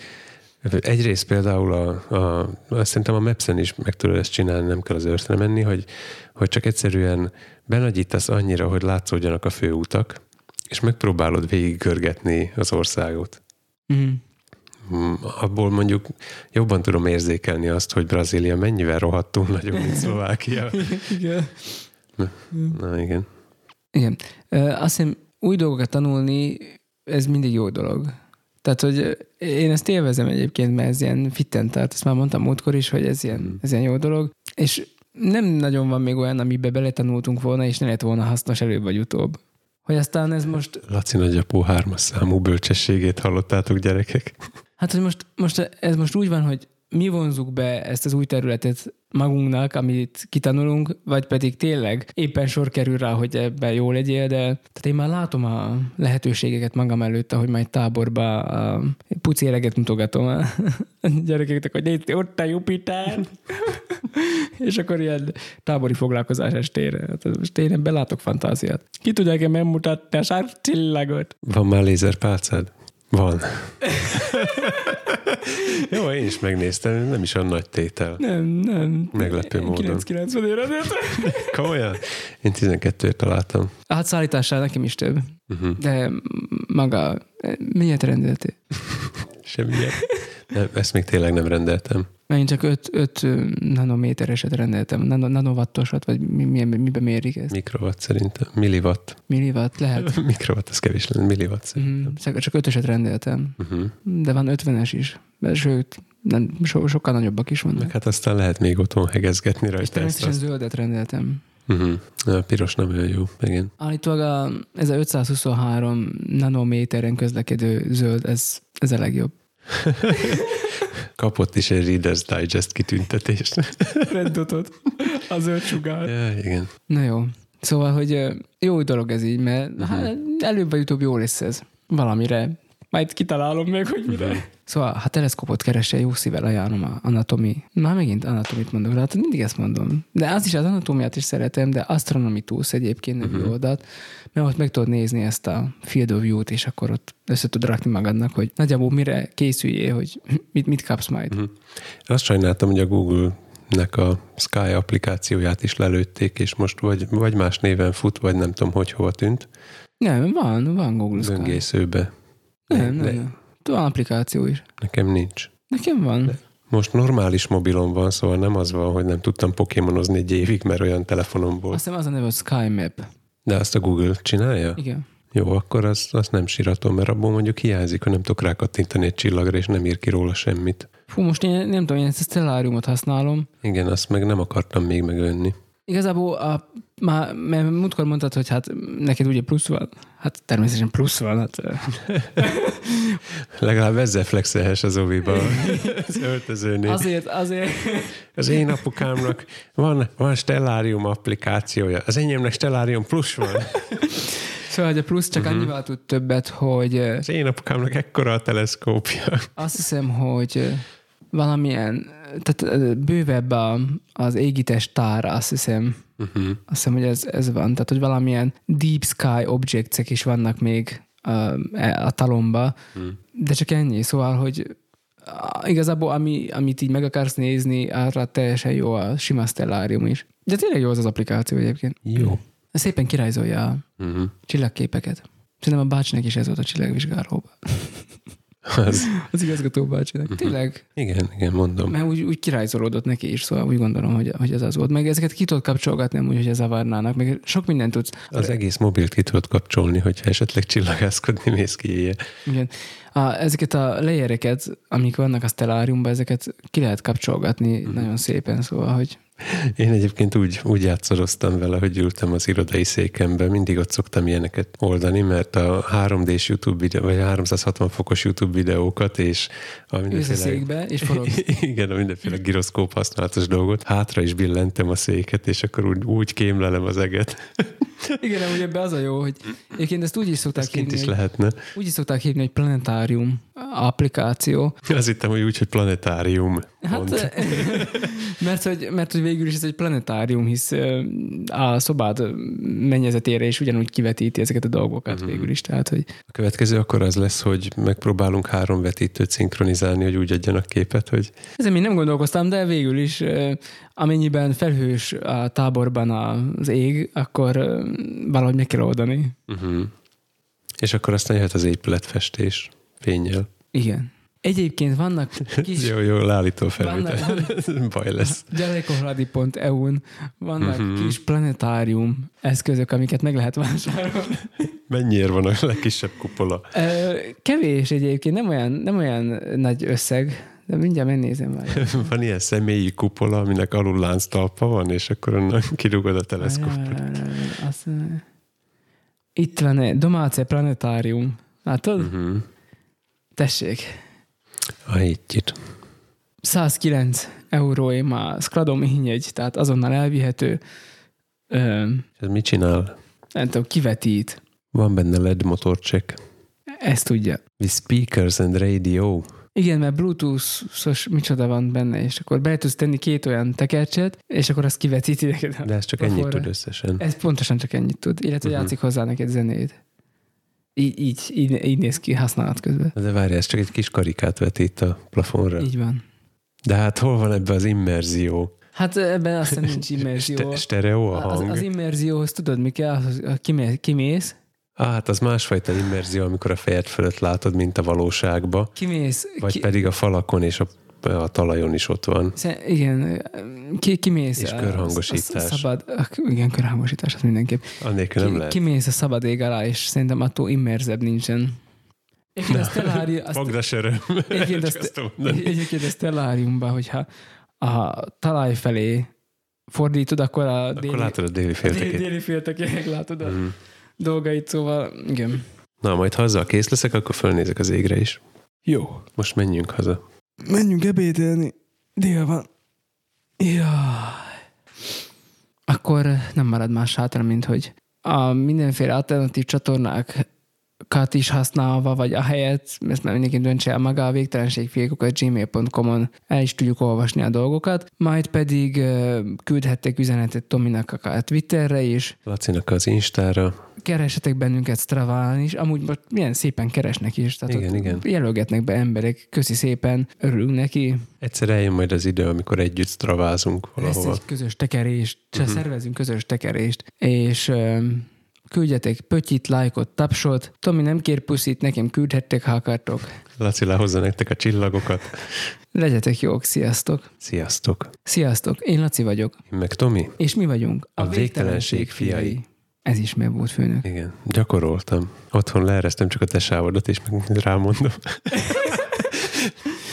egyrészt például a, a, azt szerintem a Maps-en is meg tudod ezt csinálni, nem kell az őrszre menni, hogy, hogy csak egyszerűen benagyítasz annyira, hogy látszódjanak a főutak, és megpróbálod végigörgetni az országot. Mm, Abból mondjuk jobban tudom érzékelni azt, hogy Brazília mennyivel rohadtul nagyobb, mint Szlovákia.
Igen.
Na igen.
Igen. Ö, Azt hiszem, új dolgokat tanulni, ez mindig jó dolog. Tehát, hogy én ezt élvezem egyébként, mert ez ilyen fitten, tehát ezt már mondtam múltkor is, hogy ez ilyen, ez ilyen jó dolog. És nem nagyon van még olyan, amiben beletanultunk volna, és ne lett volna hasznos előbb vagy utóbb. Hogy aztán ez most,
Laci nagyapó hármas számú bölcsességét hallottátok, gyerekek?
Hát hogy most, most ez most úgy van, hogy mi vonzuk be ezt az új területet magunknak, amit kitanulunk, vagy pedig tényleg éppen sor kerül rá, hogy ebben jó legyél, de tehát én már látom a lehetőségeket magam előtt, ahogy majd táborba a puci eleget mutogatom a *laughs* gyerekeknek, hogy nézd, ott a Jupiter, *laughs* és akkor ilyen tábori foglalkozás estére. Hát most én belátok fantáziát. Ki tudja nekem megmutatni a sárcsillagot?
Van már lézerpálcád? Van. *laughs* Jó, én is megnéztem, nem is olyan nagy tétel.
Nem, nem.
Meglepő módon.
990 ére *laughs*
Komolyan? Én 12-ért találtam.
Hát szállítással nekem is több.
Uh-huh.
De maga, miért rendeltél? *laughs*
Semmiért. Nem, ezt még tényleg nem rendeltem.
Mert én csak 5, 5 nanométereset rendeltem, nano, nanowattosat, vagy mi, mi, miben mérik ezt?
Mikrowatt szerintem. Milliwatt.
Milliwatt lehet. *laughs*
Mikrowatt, az kevés lenne. Milliwatt szerintem.
Mm, csak ötöset rendeltem,
Uh-huh.
de van 50-es is. Sőt, nem, so, sokkal nagyobbak is vannak.
Meg hát aztán lehet még otthon hegezgetni
És
rajta. Ezt,
természetesen
azt.
zöldet rendeltem.
Uh-huh. A piros nem olyan jó, igen.
Állítólag a, ez a 523 nanométeren közlekedő zöld, ez, ez a legjobb. *laughs*
Kapott is egy Reader's Digest kitüntetést. *laughs*
Red dotot. A zöld sugár.
ja, igen.
Na jó. Szóval, hogy jó dolog ez így, mert uh-huh. hát, előbb vagy utóbb jó lesz ez. Valamire. Majd kitalálom még, hogy mire. Szóval, ha teleszkopot keresel, jó szívvel ajánlom a anatomi. Már megint anatomit mondok, de hát mindig ezt mondom. De az is, az anatómiát is szeretem, de Astronomitus egyébként nevű uh-huh. oldalt, mert ott meg tudod nézni ezt a field of view-t, és akkor ott össze tud rakni magadnak, hogy nagyjából mire készüljél, hogy *laughs* mit, mit kapsz majd.
Uh-huh. Azt sajnáltam, hogy a Google-nek a Sky applikációját is lelőtték, és most vagy, vagy más néven fut, vagy nem tudom, hogy hova tűnt.
Nem, van, van Google Sky.
Böngészőbe.
Nem, nem,
De
nem. Van applikáció is.
Nekem nincs.
Nekem van.
Most normális mobilom van, szóval nem az van, hogy nem tudtam pokémonozni egy évig, mert olyan telefonom volt.
Azt hiszem az a neve, hogy Sky Map.
De azt a Google csinálja?
Igen.
Jó, akkor azt, azt nem síratom, mert abból mondjuk hiányzik, hogy nem tudok rákattintani egy csillagra, és nem ír ki róla semmit.
Fú, most én nem tudom, én ezt a Stellariumot használom.
Igen, azt meg nem akartam még megvenni.
Igazából a, már, mert múltkor mondtad, hogy hát neked ugye plusz van. Hát természetesen plusz van. Hát, *laughs*
Legalább ezzel flexelhes az oviba *laughs* az öltözőnél. Az...
azért, azért.
az én apukámnak van, van Stellarium applikációja, az enyémnek Stellarium Plus van. *laughs*
Szóval, hogy a plusz csak uh-huh. annyival tud többet, hogy
Az én apukámnak ekkora a teleszkópja.
azt hiszem, hogy valamilyen, tehát bővebb a, az égitest tár, azt hiszem.
Uh-huh.
Azt hiszem, hogy ez, ez van. Tehát, hogy valamilyen deep sky objects is vannak még a, a talomba,
Hmm.
de csak ennyi. Szóval, hogy igazából ami, amit így meg akarsz nézni, arra teljesen jó a sima stellárium is. De tényleg jó az az applikáció egyébként.
Jó.
Szépen kirajzolja a
Uh-huh.
csillagképeket. Szerintem a bácsinak is ez volt a csillagvizsgálóban. *laughs*
Az,
Az igazgató bácsinak. Tényleg.
igen, igen, mondom.
Mert úgy, úgy kirajzolódott neki is, szóval úgy gondolom, hogy, hogy ez az volt. Meg ezeket ki tudod kapcsolgatni, úgy, hogy zavarnának. Meg sok mindent tudsz.
Az egész mobilt ki tudod kapcsolni, hogyha esetleg csillagászkodni mész ki éjjel.
Igen. A, ezeket a layereket, amik vannak a Stellariumban, ezeket ki lehet kapcsolgatni
Mhm.
nagyon szépen, szóval, hogy
Én egyébként úgy, úgy játszoroztam vele, hogy ültem az irodai székembe, mindig ott szoktam ilyeneket oldani, mert a 3D-s YouTube videó, vagy a 360 fokos YouTube videókat, és a mindenféle...
székbe, és forog. *laughs*
Igen, a mindenféle giroszkóp használatos dolgot. Hátra is billentem a széket, és akkor úgy, úgy kémlelem az eget. *laughs*
Igen, amúgy ebben az a jó, hogy egyébként ezt úgy is szokták
Ez kint
hívni,
is lehetne.
úgy is szokták hívni, hogy planetárium applikáció.
Azt hittem, hogy úgy, hogy planetárium.
Hát, *laughs* mert hogy, mert hogy végül is ez egy planetárium, hisz a szobád mennyezetére is ugyanúgy kivetíti ezeket a dolgokat uh-huh. végül is. Tehát, hogy
A következő akkor az lesz, hogy megpróbálunk három vetítőt szinkronizálni, hogy úgy adjanak képet, hogy
ezen még nem gondolkoztam, de végül is amennyiben felhős a táborban az ég, akkor valahogy meg kell oldani.
uh-huh. és akkor aztán jöhet az épületfestés fényjel.
Igen. Egyébként vannak kis
Jó, jó, leállító
Vannak-
felvétel. *laughs* Baj lesz.
gyerekoradi.eu-n vannak uh-huh. kis planetárium eszközök, amiket meg lehet vásárolni.
Mennyiért van a legkisebb kupola?
Kevés egyébként, nem olyan, nem olyan nagy összeg, de mindjárt megnézem már. *laughs*
Van ilyen személyi kupola, aminek alul lánctalpa van, és akkor onnan *laughs* kirúgod a teleszkópot.
Itt van egy Domáce Planetárium. Látod? Uh-huh. Tessék.
A hittyit.
109 euróé már Skradom hinyegy, tehát azonnal elvihető. Ö,
Ez mit csinál?
nem tudom, kivetít.
Van benne LED motorcsek.
Ezt tudja.
With speakers and radio.
Igen, mert Bluetooth-os micsoda van benne, és akkor be tudsz tenni két olyan tekercset, és akkor azt kivetíti neked. a
De ez csak ennyit tud összesen.
Ez pontosan csak ennyit tud, illetve uh-huh. játszik hozzá neked zenét. Így, így, így, így néz ki használat közben.
De várj, ez csak egy kis karikát vetít a plafonra.
Így van.
De hát hol van ebbe az immerzió?
Hát ebben aztán nincs *laughs* immerzió.
Ste- stereo a
Az,
hang?
az immerzióhoz tudod, mi kell? Az- az- Kimész, kimész,
Á, hát az másfajta immerzió, amikor a fejed fölött látod, mint a valóságba,
kimész
vagy
ki,
pedig a falakon és a a talajon is ott van.
Igen, ki, kimész.
És körhangosítás.
a- a Szabad, igen, körhangosítás, az mindenképp.
Annélkül nem
Ki,
lehet.
kimész a szabad ég alá, és szerintem attól immerzebb nincsen. Egyébként a Stellari, azt,
Magda söröm.
egyébként,
Csak
a, egyébként Stellariumban, hogyha a talaj felé fordítod, akkor a déli,
Akkor látod a déli
a déli,
féltekét.
déli féltekének látod a
Mhm.
dolgait, szóval igen.
Na, majd ha azzal kész leszek, akkor fölnézek az égre is.
Jó.
Most menjünk haza.
Menjünk ebédelni. Dél van. Jaj. Akkor nem marad más hátra, mint hogy a mindenféle alternatív csatornákat is használva, vagy a helyet, ezt már mindenki döntse el maga a végtelenségfiékokat gmail.com-on el is tudjuk olvasni a dolgokat, majd pedig küldhettek üzenetet Tominak akár Twitterre is,
Lacinak az Instára.
keresetek bennünket Straván is, amúgy most milyen szépen keresnek is, tehát
Igen, igen.
jelölgetnek be emberek, köszi szépen, örülünk neki,
Egyszer eljön majd az idő, amikor együtt stravázunk
Lesz
valahova.
egy közös tekerést, uh-huh. Szervezünk közös tekerést, és küldjetek pötyit, lájkot, tapsot. Tomi nem kér puszit, nekem küldhettek, ha akartok.
Laci lehozza nektek a csillagokat.
Legyetek jók, sziasztok!
Sziasztok!
Sziasztok, én Laci vagyok,
Én meg Tomi?
és mi vagyunk
A végtelenség fiai.
Ez is meg volt főnök.
Igen, gyakoroltam. Otthon leeresztem csak a te sávodat, és meg rámondom.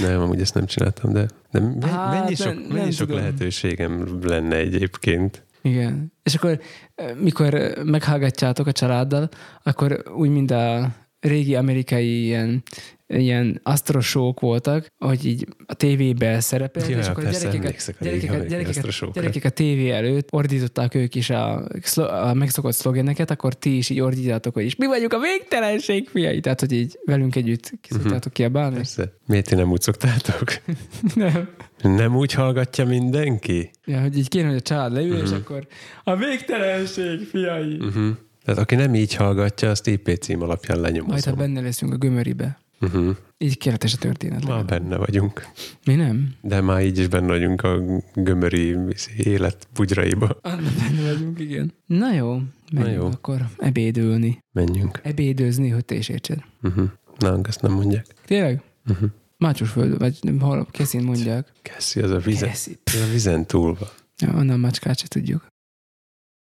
nem, amúgy ezt nem csináltam, de, de
Hát,
mennyi
de
sok,
nem
mennyi sok
tudom.
lehetőségem lenne egyébként.
Igen. És akkor, ö, mikor ö, meghallgatjátok a családdal, akkor úgy, mint a régi amerikai ilyen, ilyen astrosók voltak, hogy így a tévébe szerepelt,
Ja,
és akkor a
persze, emlékszek a
gyerekeket,
astrosókra.
gyerekek a tévé előtt ordították ők is a, a megszokott szlogeneket, akkor ti is így ordítjátok, hogy is mi vagyunk a végtelenség fiai. Tehát, hogy így velünk együtt kiszoktátok kiabálni.
Persze. Miért ti nem úgy szoktátok? *laughs*
Nem.
Nem úgy hallgatja mindenki?
Ja, hogy így kéne, hogy a család leül,
Mhm.
és akkor a végtelenség fiai.
Uh-huh. Tehát aki nem így hallgatja, azt IP cím alapján
Majd, ha
lenyomozom.
benne leszünk a gömöribe.
Uh-huh.
Így kérdetes a történet.
Már benne vagyunk.
Mi nem?
De már így is benne vagyunk a gömöri élet bugyraiba.
Anna benne vagyunk, igen. Na jó, menjünk
jó.
akkor ebédülni.
Menjünk.
Ebédőzni, hogy te is értsed.
Uh-huh. Na, ezt nem mondják.
Tényleg?
Uh-huh.
Mácsosföld, vagy nem, hol, Keszin mondják.
Keszi, az a vizen,
Keszi.
az a vizen túl van.
Ja, annál macskát se tudjuk.